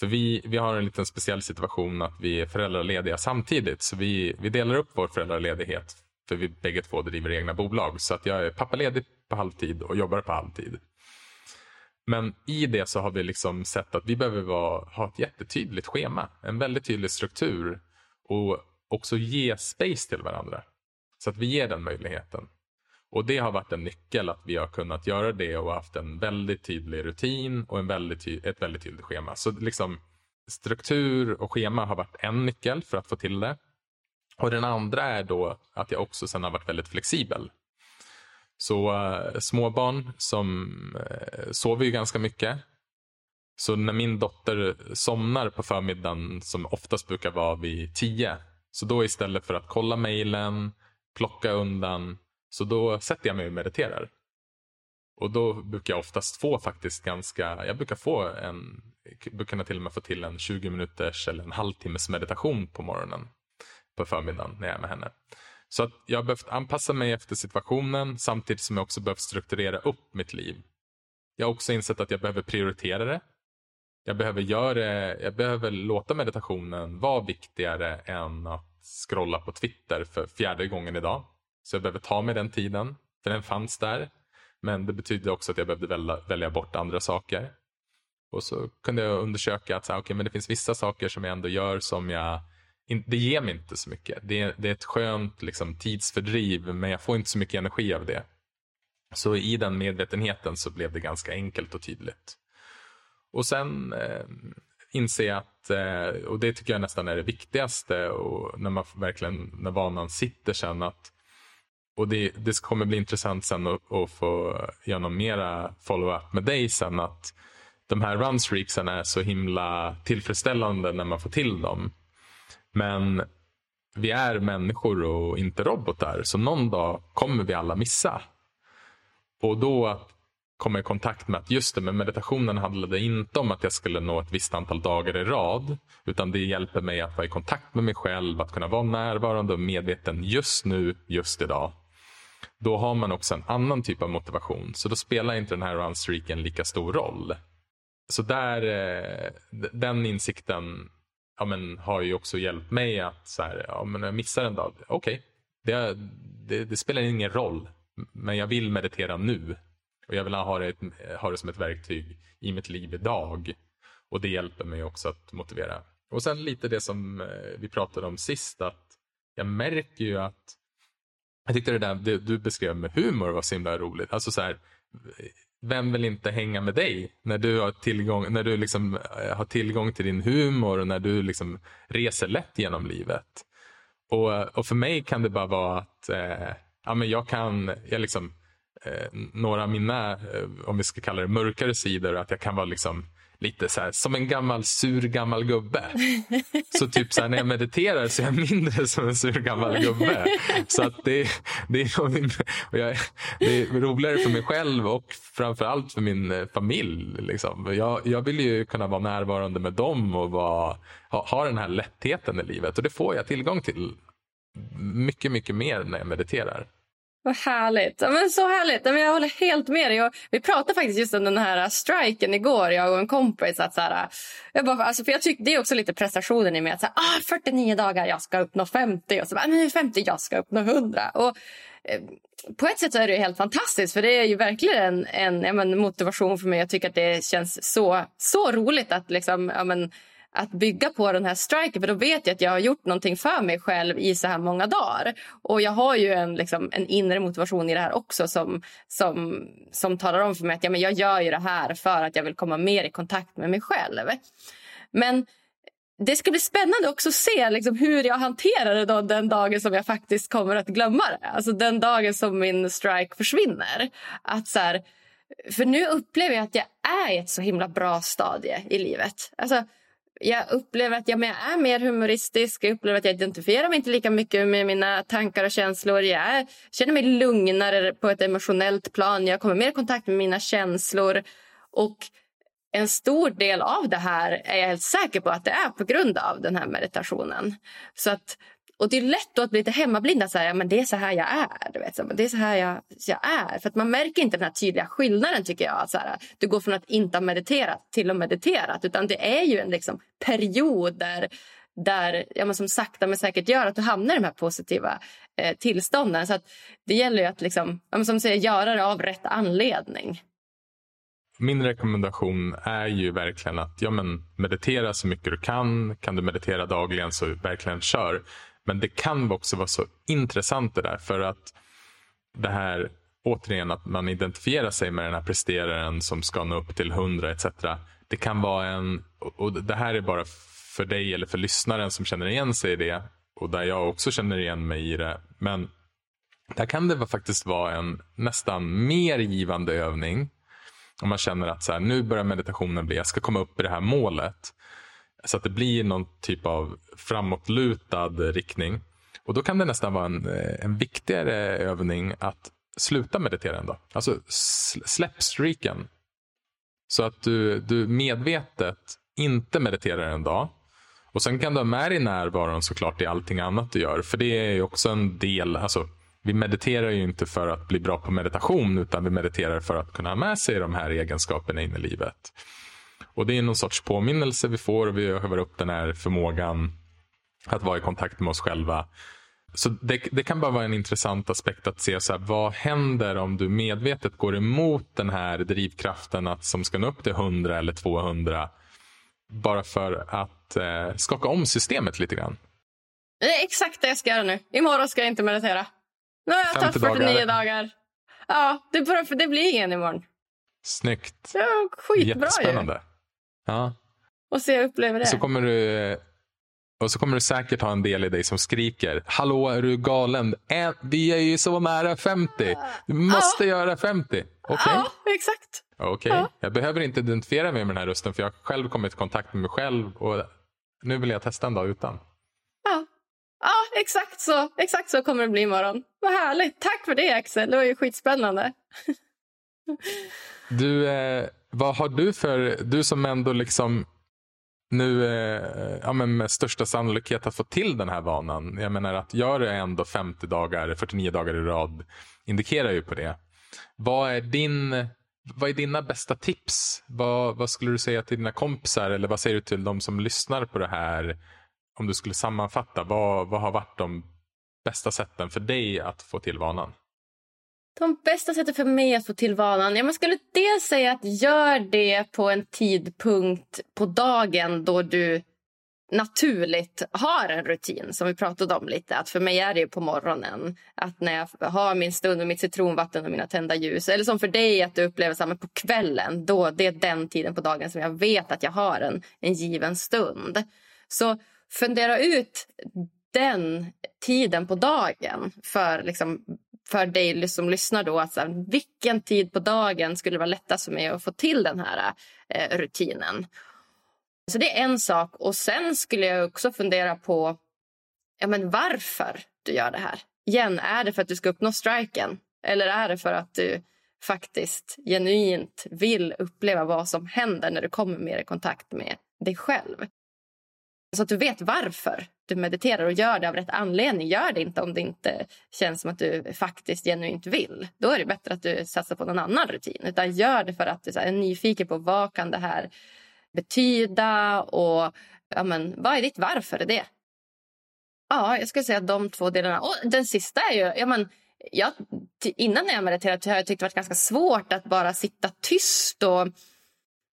för vi, vi har en liten speciell situation att vi är föräldralediga samtidigt. Så vi, vi delar upp vår föräldraledighet. För vi bägge två driver egna bolag. Så att jag är pappaledig på halvtid och jobbar på halvtid. Men i det så har vi liksom sett att vi behöver vara, ha ett jättetydligt schema. En väldigt tydlig struktur. Och också ge space till varandra. Så att vi ger den möjligheten. Och det har varit en nyckel att vi har kunnat göra det och haft en väldigt tydlig rutin och en väldigt ett väldigt tydligt schema. Så liksom struktur och schema har varit en nyckel för att få till det. Och den andra är då att jag också sen har varit väldigt flexibel. Så äh, småbarn som äh, sover ju ganska mycket. Så när min dotter somnar på förmiddagen som oftast brukar vara vid tio. Så då istället för att kolla mejlen, plocka undan så då sätter jag mig och mediterar. Och då brukar jag oftast få faktiskt ganska, jag brukar få en, brukar till och med få till en 20 minuters eller en halvtimmes meditation på morgonen. På förmiddagen när jag är med henne. Så att jag har behövt anpassa mig efter situationen samtidigt som jag också behövt strukturera upp mitt liv. Jag har också insett att jag behöver prioritera det. Jag behöver, göra, jag behöver låta meditationen vara viktigare än att scrolla på Twitter för fjärde gången idag. Så jag behöver ta mig den tiden, för den fanns där. Men det betydde också att jag behövde välja, välja bort andra saker. Och så kunde jag undersöka att okay, men det finns vissa saker som jag ändå gör som jag det ger mig inte så mycket. Det är, det är ett skönt liksom, tidsfördriv men jag får inte så mycket energi av det. Så i den medvetenheten så blev det ganska enkelt och tydligt. Och sen eh, inser jag att, eh, och det tycker jag nästan är det viktigaste, och när man verkligen, när vanan sitter sen, att och det, det kommer bli intressant sen att, att få göra någon mera follow-up med dig sen. Att de här runstreaksen är så himla tillfredsställande när man får till dem. Men vi är människor och inte robotar. Så någon dag kommer vi alla missa. Och då att komma i kontakt med att just det, men meditationen handlade inte om att jag skulle nå ett visst antal dagar i rad. Utan det hjälper mig att vara i kontakt med mig själv, att kunna vara närvarande och medveten just nu, just idag då har man också en annan typ av motivation. Så då spelar inte den här runstreaken lika stor roll. Så där, eh, den insikten ja, men, har ju också hjälpt mig att så här, ja, men jag missar en dag, okej, okay, det, det, det, spelar ingen roll. Men jag vill meditera nu. Och jag vill ha det, ha det som ett verktyg i mitt liv idag. Och det hjälper mig också att motivera. Och sen lite det som eh, vi pratade om sist, att jag märker ju att jag tyckte det där det du beskrev med humor var så himla roligt. Alltså så här, vem vill inte hänga med dig när du har tillgång, när du liksom eh, har tillgång till din humor och när du liksom reser lätt genom livet. Och, och för mig kan det bara vara att eh, ja, men jag kan, jag liksom, eh, några av mina, eh, om vi ska kalla det mörkare sidor, att jag kan vara liksom lite så här, som en gammal sur gammal gubbe. Så typ så här, när jag mediterar så är jag mindre som en sur gammal gubbe. Så att det, det, är, jag, det är roligare för mig själv och framförallt för min eh, familj. Liksom. Jag, jag vill ju kunna vara närvarande med dem och vara, ha, ha den här lättheten i livet. Och det får jag tillgång till mycket, mycket mer när jag mediterar. Vad härligt. men så härligt. men jag håller helt med dig. vi pratade faktiskt just om den här äh, striken igår, jag och en kompis. Att så här, äh, jag bara, alltså, för jag tyck, Det är också lite prestationen i mig. Att så här, ah, 49 dagar, jag ska uppnå 50. Och så bara, nu 50, jag ska uppnå 100. Och eh, på ett sätt så är det helt fantastiskt för det är ju verkligen en, en men, motivation för mig. Jag tycker att det känns så, så roligt att liksom, ja, men, att bygga på den här striken för då vet jag att jag har gjort någonting för mig själv i så här många dagar. Och jag har ju en, liksom, en inre motivation i det här också som, som, som talar om för mig att ja, men jag gör ju det här för att jag vill komma mer i kontakt med mig själv. Men det ska bli spännande också att se liksom, hur jag hanterar det då den dagen som jag faktiskt kommer att glömma det. Alltså den dagen som min strike försvinner. Att så här, för nu upplever jag att jag är i ett så himla bra stadie i livet. Alltså, jag upplever att jag är mer humoristisk. Jag upplever att jag identifierar mig inte lika mycket med mina tankar och känslor. Jag känner mig lugnare på ett emotionellt plan. Jag kommer mer i kontakt med mina känslor. Och en stor del av det här är jag helt säker på att det är på grund av den här meditationen. Så att, och det är lätt att bli lite hemmablind. Så här, men det är så här jag är. Du vet, så, det är så här jag, jag är. För att man märker inte den här tydliga skillnaden tycker jag. Så här, du går från att inte ha mediterat till att mediterat. Utan det är ju en liksom, period där, där ja, men som sakta men säkert gör att du hamnar i de här positiva eh, tillstånden. Så att det gäller ju att liksom, ja, men som säger, göra det av rätt anledning. Min rekommendation är ju verkligen att ja, men meditera så mycket du kan. Kan du meditera dagligen så verkligen kör. Men det kan också vara så intressant det där för att det här återigen att man identifierar sig med den här presteraren som ska nå upp till 100 etc. Det kan vara en, och det här är bara för dig eller för lyssnaren som känner igen sig i det och där jag också känner igen mig i det. Men där kan det faktiskt vara en nästan mer givande övning om man känner att så här, nu börjar meditationen bli, jag ska komma upp i det här målet. Så att det blir någon typ av framåtlutad riktning. Och då kan det nästan vara en, eh, en viktigare övning att sluta meditera en dag. Alltså släpp streaken. Så att du, du medvetet inte mediterar en dag. Och sen kan du ha med dig närvaron såklart i allting annat du gör. För det är ju också en del, alltså vi mediterar ju inte för att bli bra på meditation utan vi mediterar för att kunna ha med sig de här egenskaperna in i livet. Och Det är någon sorts påminnelse vi får och vi övar upp den här förmågan att vara i kontakt med oss själva. Så det, det kan bara vara en intressant aspekt att se så här, vad händer om du medvetet går emot den här drivkraften att, som ska nå upp till 100 eller 200 bara för att eh, skaka om systemet lite grann. Det är exakt det jag ska göra nu. Imorgon ska jag inte meditera. Nu har jag tagit 49 dagar. dagar. Ja, det, det blir ingen imorgon. Snyggt. Ja, skitbra Jättespännande. Ju. Ja. Och så jag upplever det. Så kommer du, och så kommer du säkert ha en del i dig som skriker. Hallå, är du galen? Vi är ju så nära 50. Du måste ja. göra 50. Okej? Okay? Ja, exakt. Okej. Okay. Ja. Jag behöver inte identifiera mig med den här rösten för jag har själv kommit i kontakt med mig själv och nu vill jag testa en dag utan. Ja, exakt så. Exakt så kommer det bli imorgon. Vad härligt. Tack för det Axel. Det var ju skitspännande. <laughs> du, eh, vad har du för, du som ändå liksom nu eh, ja, men med största sannolikhet att få till den här vanan. Jag menar att gör det ändå 50 dagar, 49 dagar i rad indikerar ju på det. Vad är din vad är dina bästa tips? Vad, vad skulle du säga till dina kompisar eller vad säger du till de som lyssnar på det här om du skulle sammanfatta, vad, vad har varit de bästa sätten för dig att få till vanan? De bästa sätten för mig att få till vanan? Jag man skulle dels säga att gör det på en tidpunkt på dagen då du naturligt har en rutin som vi pratade om lite. Att för mig är det på morgonen. Att när jag har min stund med mitt citronvatten och mina tända ljus. Eller som för dig att du upplever samma på kvällen. Då, det är den tiden på dagen som jag vet att jag har en, en given stund. Så fundera ut den tiden på dagen för, liksom, för dig som lyssnar. Då, att, här, vilken tid på dagen skulle vara lättast för mig att få till den här eh, rutinen? Så det är en sak. Och Sen skulle jag också fundera på ja, men varför du gör det här. Igen, är det för att du ska uppnå striken? Eller är det för att du faktiskt genuint vill uppleva vad som händer när du kommer mer i kontakt med dig själv? Så att du vet varför du mediterar och gör det av rätt anledning. Gör det inte om det inte känns som att du faktiskt genuint vill. Då är det bättre att du satsar på någon annan rutin. Utan gör det för att du är nyfiken på vad kan det här betyda och ja, men, vad är ditt varför är det? Ja, jag skulle säga de två delarna. Och den sista är ju, ja, men, jag, innan jag mediterat har jag tyckt det varit ganska svårt att bara sitta tyst och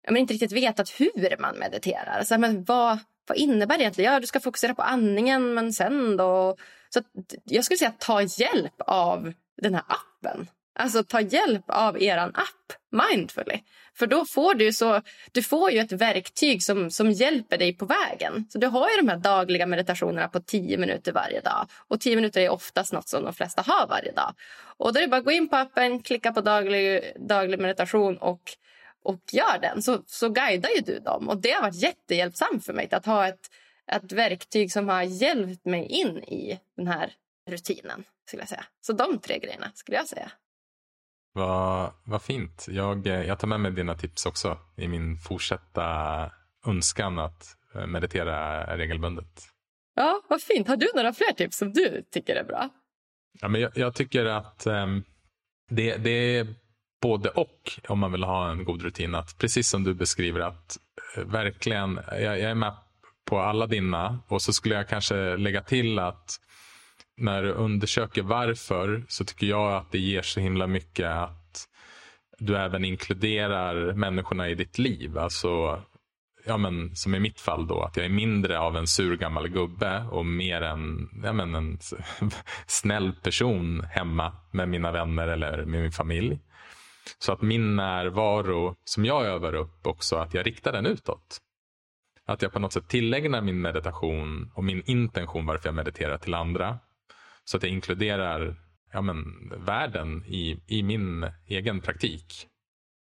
jag men inte riktigt veta hur man mediterar. Så, men vad, vad innebär det egentligen? Ja, du ska fokusera på andningen, men sen då? Så jag skulle säga ta hjälp av den här appen. Alltså ta hjälp av er app Mindfully. För då får du så, du får ju ett verktyg som, som hjälper dig på vägen. Så du har ju de här dagliga meditationerna på tio minuter varje dag. Och tio minuter är oftast något som de flesta har varje dag. Och då är det bara att gå in på appen, klicka på daglig, daglig meditation och, och gör den. Så, så guidar ju du dem. Och det har varit jättehjälpsamt för mig att ha ett, ett verktyg som har hjälpt mig in i den här rutinen. Skulle jag säga. Så de tre grejerna skulle jag säga. Vad, vad fint. Jag, jag tar med mig dina tips också i min fortsatta önskan att eh, meditera regelbundet. Ja, vad fint. Har du några fler tips som du tycker är bra? Ja, men jag, jag tycker att um, det, det är både och om man vill ha en god rutin. Att precis som du beskriver att eh, verkligen, jag, jag, är med på alla dina och så skulle jag kanske lägga till att när du undersöker varför så tycker jag att det ger så himla mycket att du även inkluderar människorna i ditt liv. Alltså, ja, men, som i mitt fall då, att jag är mindre av en sur gammal gubbe och mer en, ja, men, en <laughs> snäll person hemma med mina vänner eller med min familj. Så att min närvaro som jag övar upp också, att jag riktar den utåt. Att jag på något sätt tillägnar min meditation och min intention varför jag mediterar till andra. Så att jag inkluderar ja, men, världen i, i min egen praktik.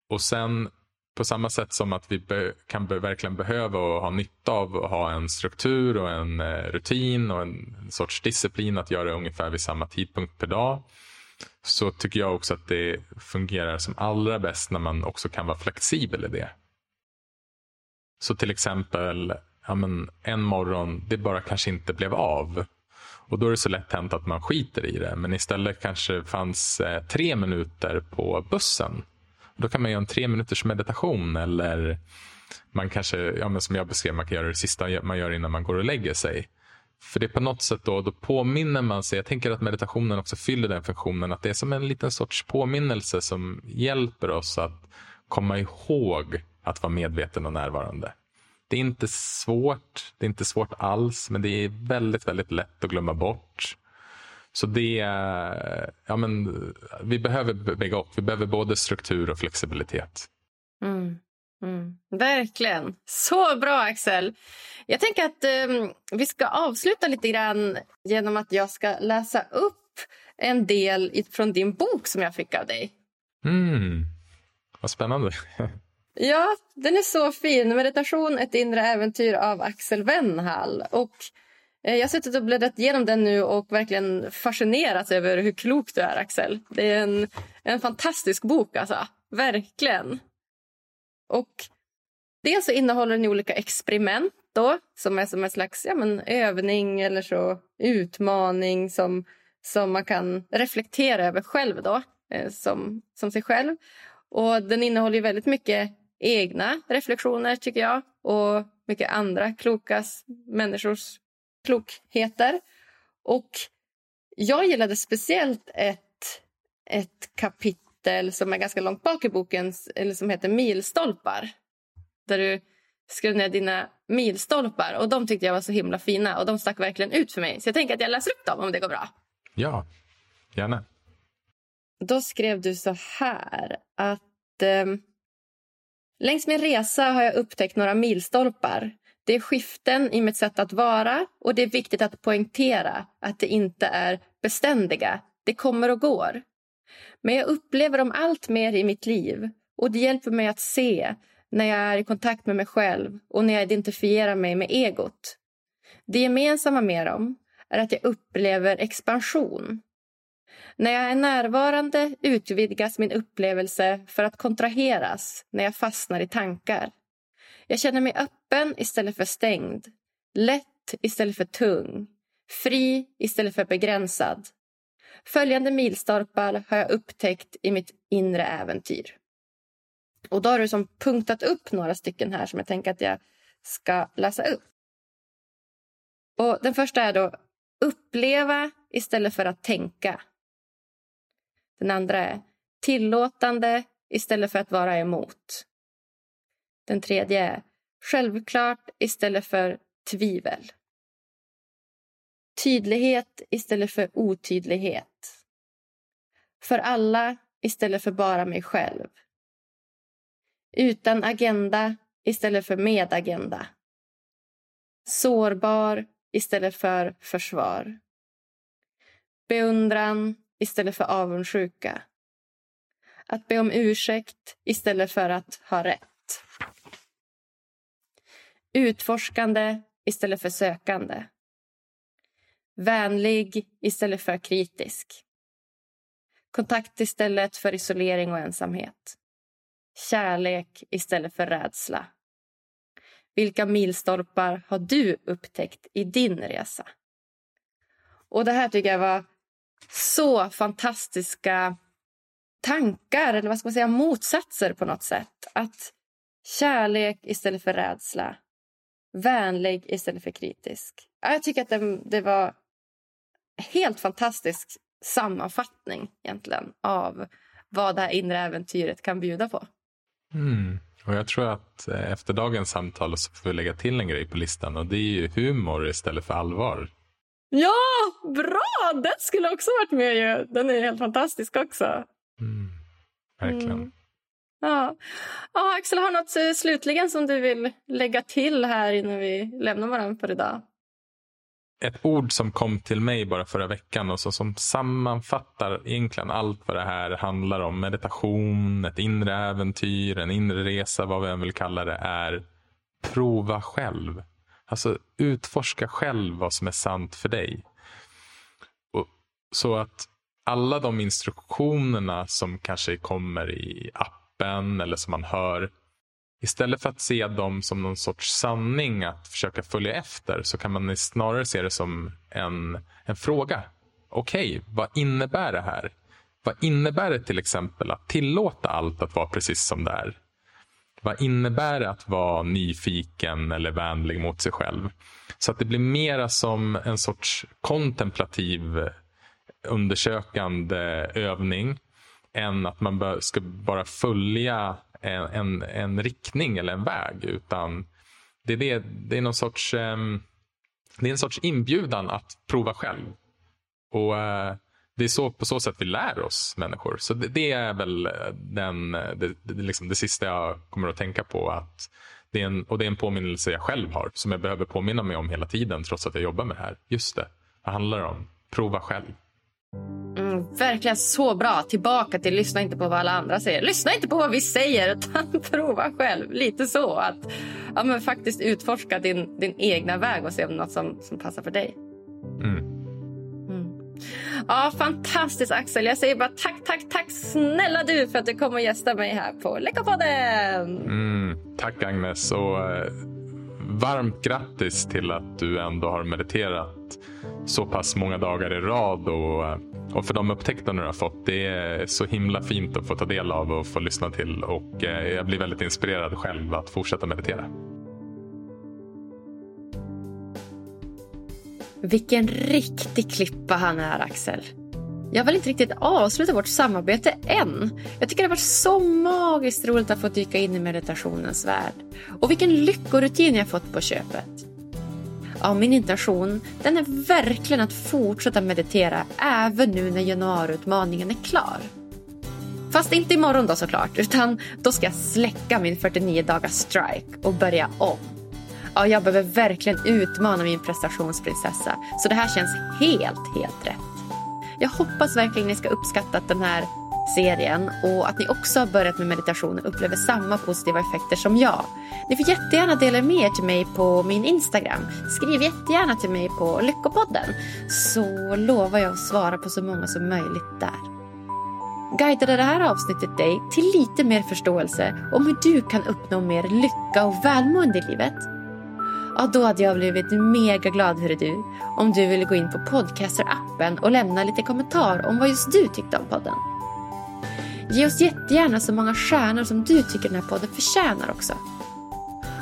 Och sen på samma sätt som att vi be, kan be, verkligen behöva och ha nytta av att ha en struktur och en eh, rutin och en sorts disciplin att göra ungefär vid samma tidpunkt per dag. Så tycker jag också att det fungerar som allra bäst när man också kan vara flexibel i det. Så till exempel ja, men, en morgon, det bara kanske inte blev av. Och då är det så lätt hänt att man skiter i det. Men istället kanske det fanns eh, tre minuter på bussen. Då kan man göra en tre minuters meditation eller man kanske, ja, men som jag beskrev, man kan göra det sista man gör innan man går och lägger sig. För det är på något sätt då, då påminner man sig. Jag tänker att meditationen också fyller den funktionen. Att det är som en liten sorts påminnelse som hjälper oss att komma ihåg att vara medveten och närvarande. Det är inte svårt. Det är inte svårt alls, men det är väldigt, väldigt lätt att glömma bort. Så det, ja men vi behöver bägge och. Vi behöver både struktur och flexibilitet. Mm. Mm. Verkligen. Så bra, Axel. Jag tänker att um, vi ska avsluta lite grann genom att jag ska läsa upp en del från din bok som jag fick av dig. Mm. Vad spännande. <laughs> Ja, den är så fin. Meditation, ett inre äventyr av Axel Wennhall. Och eh, jag har suttit och bläddrat igenom den nu och verkligen fascinerats över hur klok du är, Axel. Det är en, en fantastisk bok, alltså. Verkligen. Och dels så innehåller den olika experiment då, som är som en slags ja, men, övning eller så utmaning som, som man kan reflektera över själv då, eh, som, som sig själv. Och den innehåller väldigt mycket egna reflektioner, tycker jag och mycket andra kloka människors klokheter. Och jag gillade speciellt ett, ett kapitel som är ganska långt bak i boken eller som heter Milstolpar. Där du skrev ner dina milstolpar. Och De tyckte jag var så himla fina och de stack verkligen ut för mig. Så jag tänker att jag läser upp dem om det går bra. Ja, gärna. Då skrev du så här att eh, Längs min resa har jag upptäckt några milstolpar. Det är skiften i mitt sätt att vara och det är viktigt att poängtera att det inte är beständiga. Det kommer och går. Men jag upplever dem allt mer i mitt liv och det hjälper mig att se när jag är i kontakt med mig själv och när jag identifierar mig med egot. Det gemensamma med dem är att jag upplever expansion när jag är närvarande utvidgas min upplevelse för att kontraheras när jag fastnar i tankar. Jag känner mig öppen istället för stängd, lätt istället för tung, fri istället för begränsad. Följande milstolpar har jag upptäckt i mitt inre äventyr. Och då har du som punktat upp några stycken här som jag tänker att jag ska läsa upp. Och Den första är då uppleva istället för att tänka. Den andra är tillåtande istället för att vara emot. Den tredje är självklart istället för tvivel. Tydlighet istället för otydlighet. För alla istället för bara mig själv. Utan agenda istället för med agenda. Sårbar istället för försvar. Beundran istället för avundsjuka. Att be om ursäkt istället för att ha rätt. Utforskande istället för sökande. Vänlig istället för kritisk. Kontakt istället för isolering och ensamhet. Kärlek istället för rädsla. Vilka milstolpar har du upptäckt i din resa? Och Det här tycker jag var så fantastiska tankar, eller vad ska man säga, motsatser på något sätt. Att kärlek istället för rädsla. Vänlig istället för kritisk. Jag tycker att det, det var helt fantastisk sammanfattning egentligen av vad det här inre äventyret kan bjuda på. Mm. Och Jag tror att eh, efter dagens samtal så får vi lägga till en grej på listan och det är ju humor istället för allvar. Ja, bra! Den skulle också varit med ju. Den är helt fantastisk också. Mm. Verkligen. Mm. Ja. ja, Axel, har något eh, slutligen som du vill lägga till här innan vi lämnar varandra för idag? Ett ord som kom till mig bara förra veckan och så, som sammanfattar egentligen allt vad det här handlar om. Meditation, ett inre äventyr, en inre resa, vad vi än vill kalla det, är prova själv. Alltså utforska själv vad som är sant för dig. Och, så att alla de instruktionerna som kanske kommer i appen eller som man hör Istället för att se dem som någon sorts sanning att försöka följa efter så kan man snarare se det som en, en fråga. Okej, okay, vad innebär det här? Vad innebär det till exempel att tillåta allt att vara precis som det är? Vad innebär det att vara nyfiken eller vänlig mot sig själv? Så att det blir mera som en sorts kontemplativ undersökande övning än att man ska bara följa en, en, en riktning eller en väg. Utan det är, det, det är någon sorts um, det är en sorts inbjudan att prova själv. Och uh, Det är så, på så sätt vi lär oss människor. Så det, det är väl den, det, det, liksom det sista jag kommer att tänka på. att det är en, Och det är en påminnelse jag själv har som jag behöver påminna mig om hela tiden trots att jag jobbar med det här. Just det, vad handlar det om? Prova själv. Verkligen så bra. Tillbaka till lyssna inte på vad alla andra säger. Lyssna inte på vad vi säger, utan <laughs> prova själv. Lite så. Att ja, men faktiskt utforska din, din egna väg och se om något som, som passar för dig. Mm. Mm. Ja, fantastiskt Axel. Jag säger bara tack, tack, tack snälla du för att du kom och gästade mig här på Läckarpodden. Mm, tack Agnes. Och, eh, varmt grattis till att du ändå har mediterat så pass många dagar i rad. Och, och för de upptäckter du har fått. Det är så himla fint att få ta del av och få lyssna till. Och eh, jag blir väldigt inspirerad själv att fortsätta meditera. Vilken riktig klippa han är, Axel. Jag vill inte riktigt avsluta vårt samarbete än. Jag tycker det har varit så magiskt roligt att få dyka in i meditationens värld. Och vilken lyckorutin jag fått på köpet. Ja, min intention den är verkligen att fortsätta meditera även nu när januariutmaningen är klar. Fast inte imorgon då såklart, utan då ska jag släcka min 49 dagars strike och börja om. Ja, jag behöver verkligen utmana min prestationsprinsessa, så det här känns helt, helt rätt. Jag hoppas verkligen ni ska uppskatta den här serien och att ni också har börjat med meditation och upplever samma positiva effekter som jag. Ni får jättegärna dela med er till mig på min Instagram. Skriv jättegärna till mig på Lyckopodden så lovar jag att svara på så många som möjligt där. Guidade det här avsnittet dig till lite mer förståelse om hur du kan uppnå mer lycka och välmående i livet? Ja, då hade jag blivit mega glad, hörru du, om du ville gå in på Podcaster-appen och lämna lite kommentar om vad just du tyckte om podden. Ge oss jättegärna så många stjärnor som du tycker den här podden förtjänar också.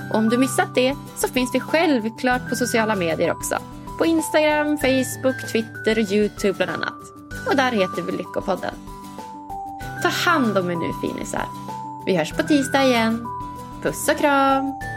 Och om du missat det så finns vi självklart på sociala medier också. På Instagram, Facebook, Twitter och Youtube bland annat. Och där heter vi Lyckopodden. Ta hand om er nu finisar. Vi hörs på tisdag igen. Puss och kram!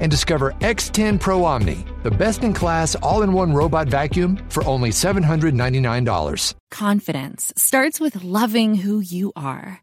and discover X10 Pro Omni, the best in class all in one robot vacuum for only $799. Confidence starts with loving who you are.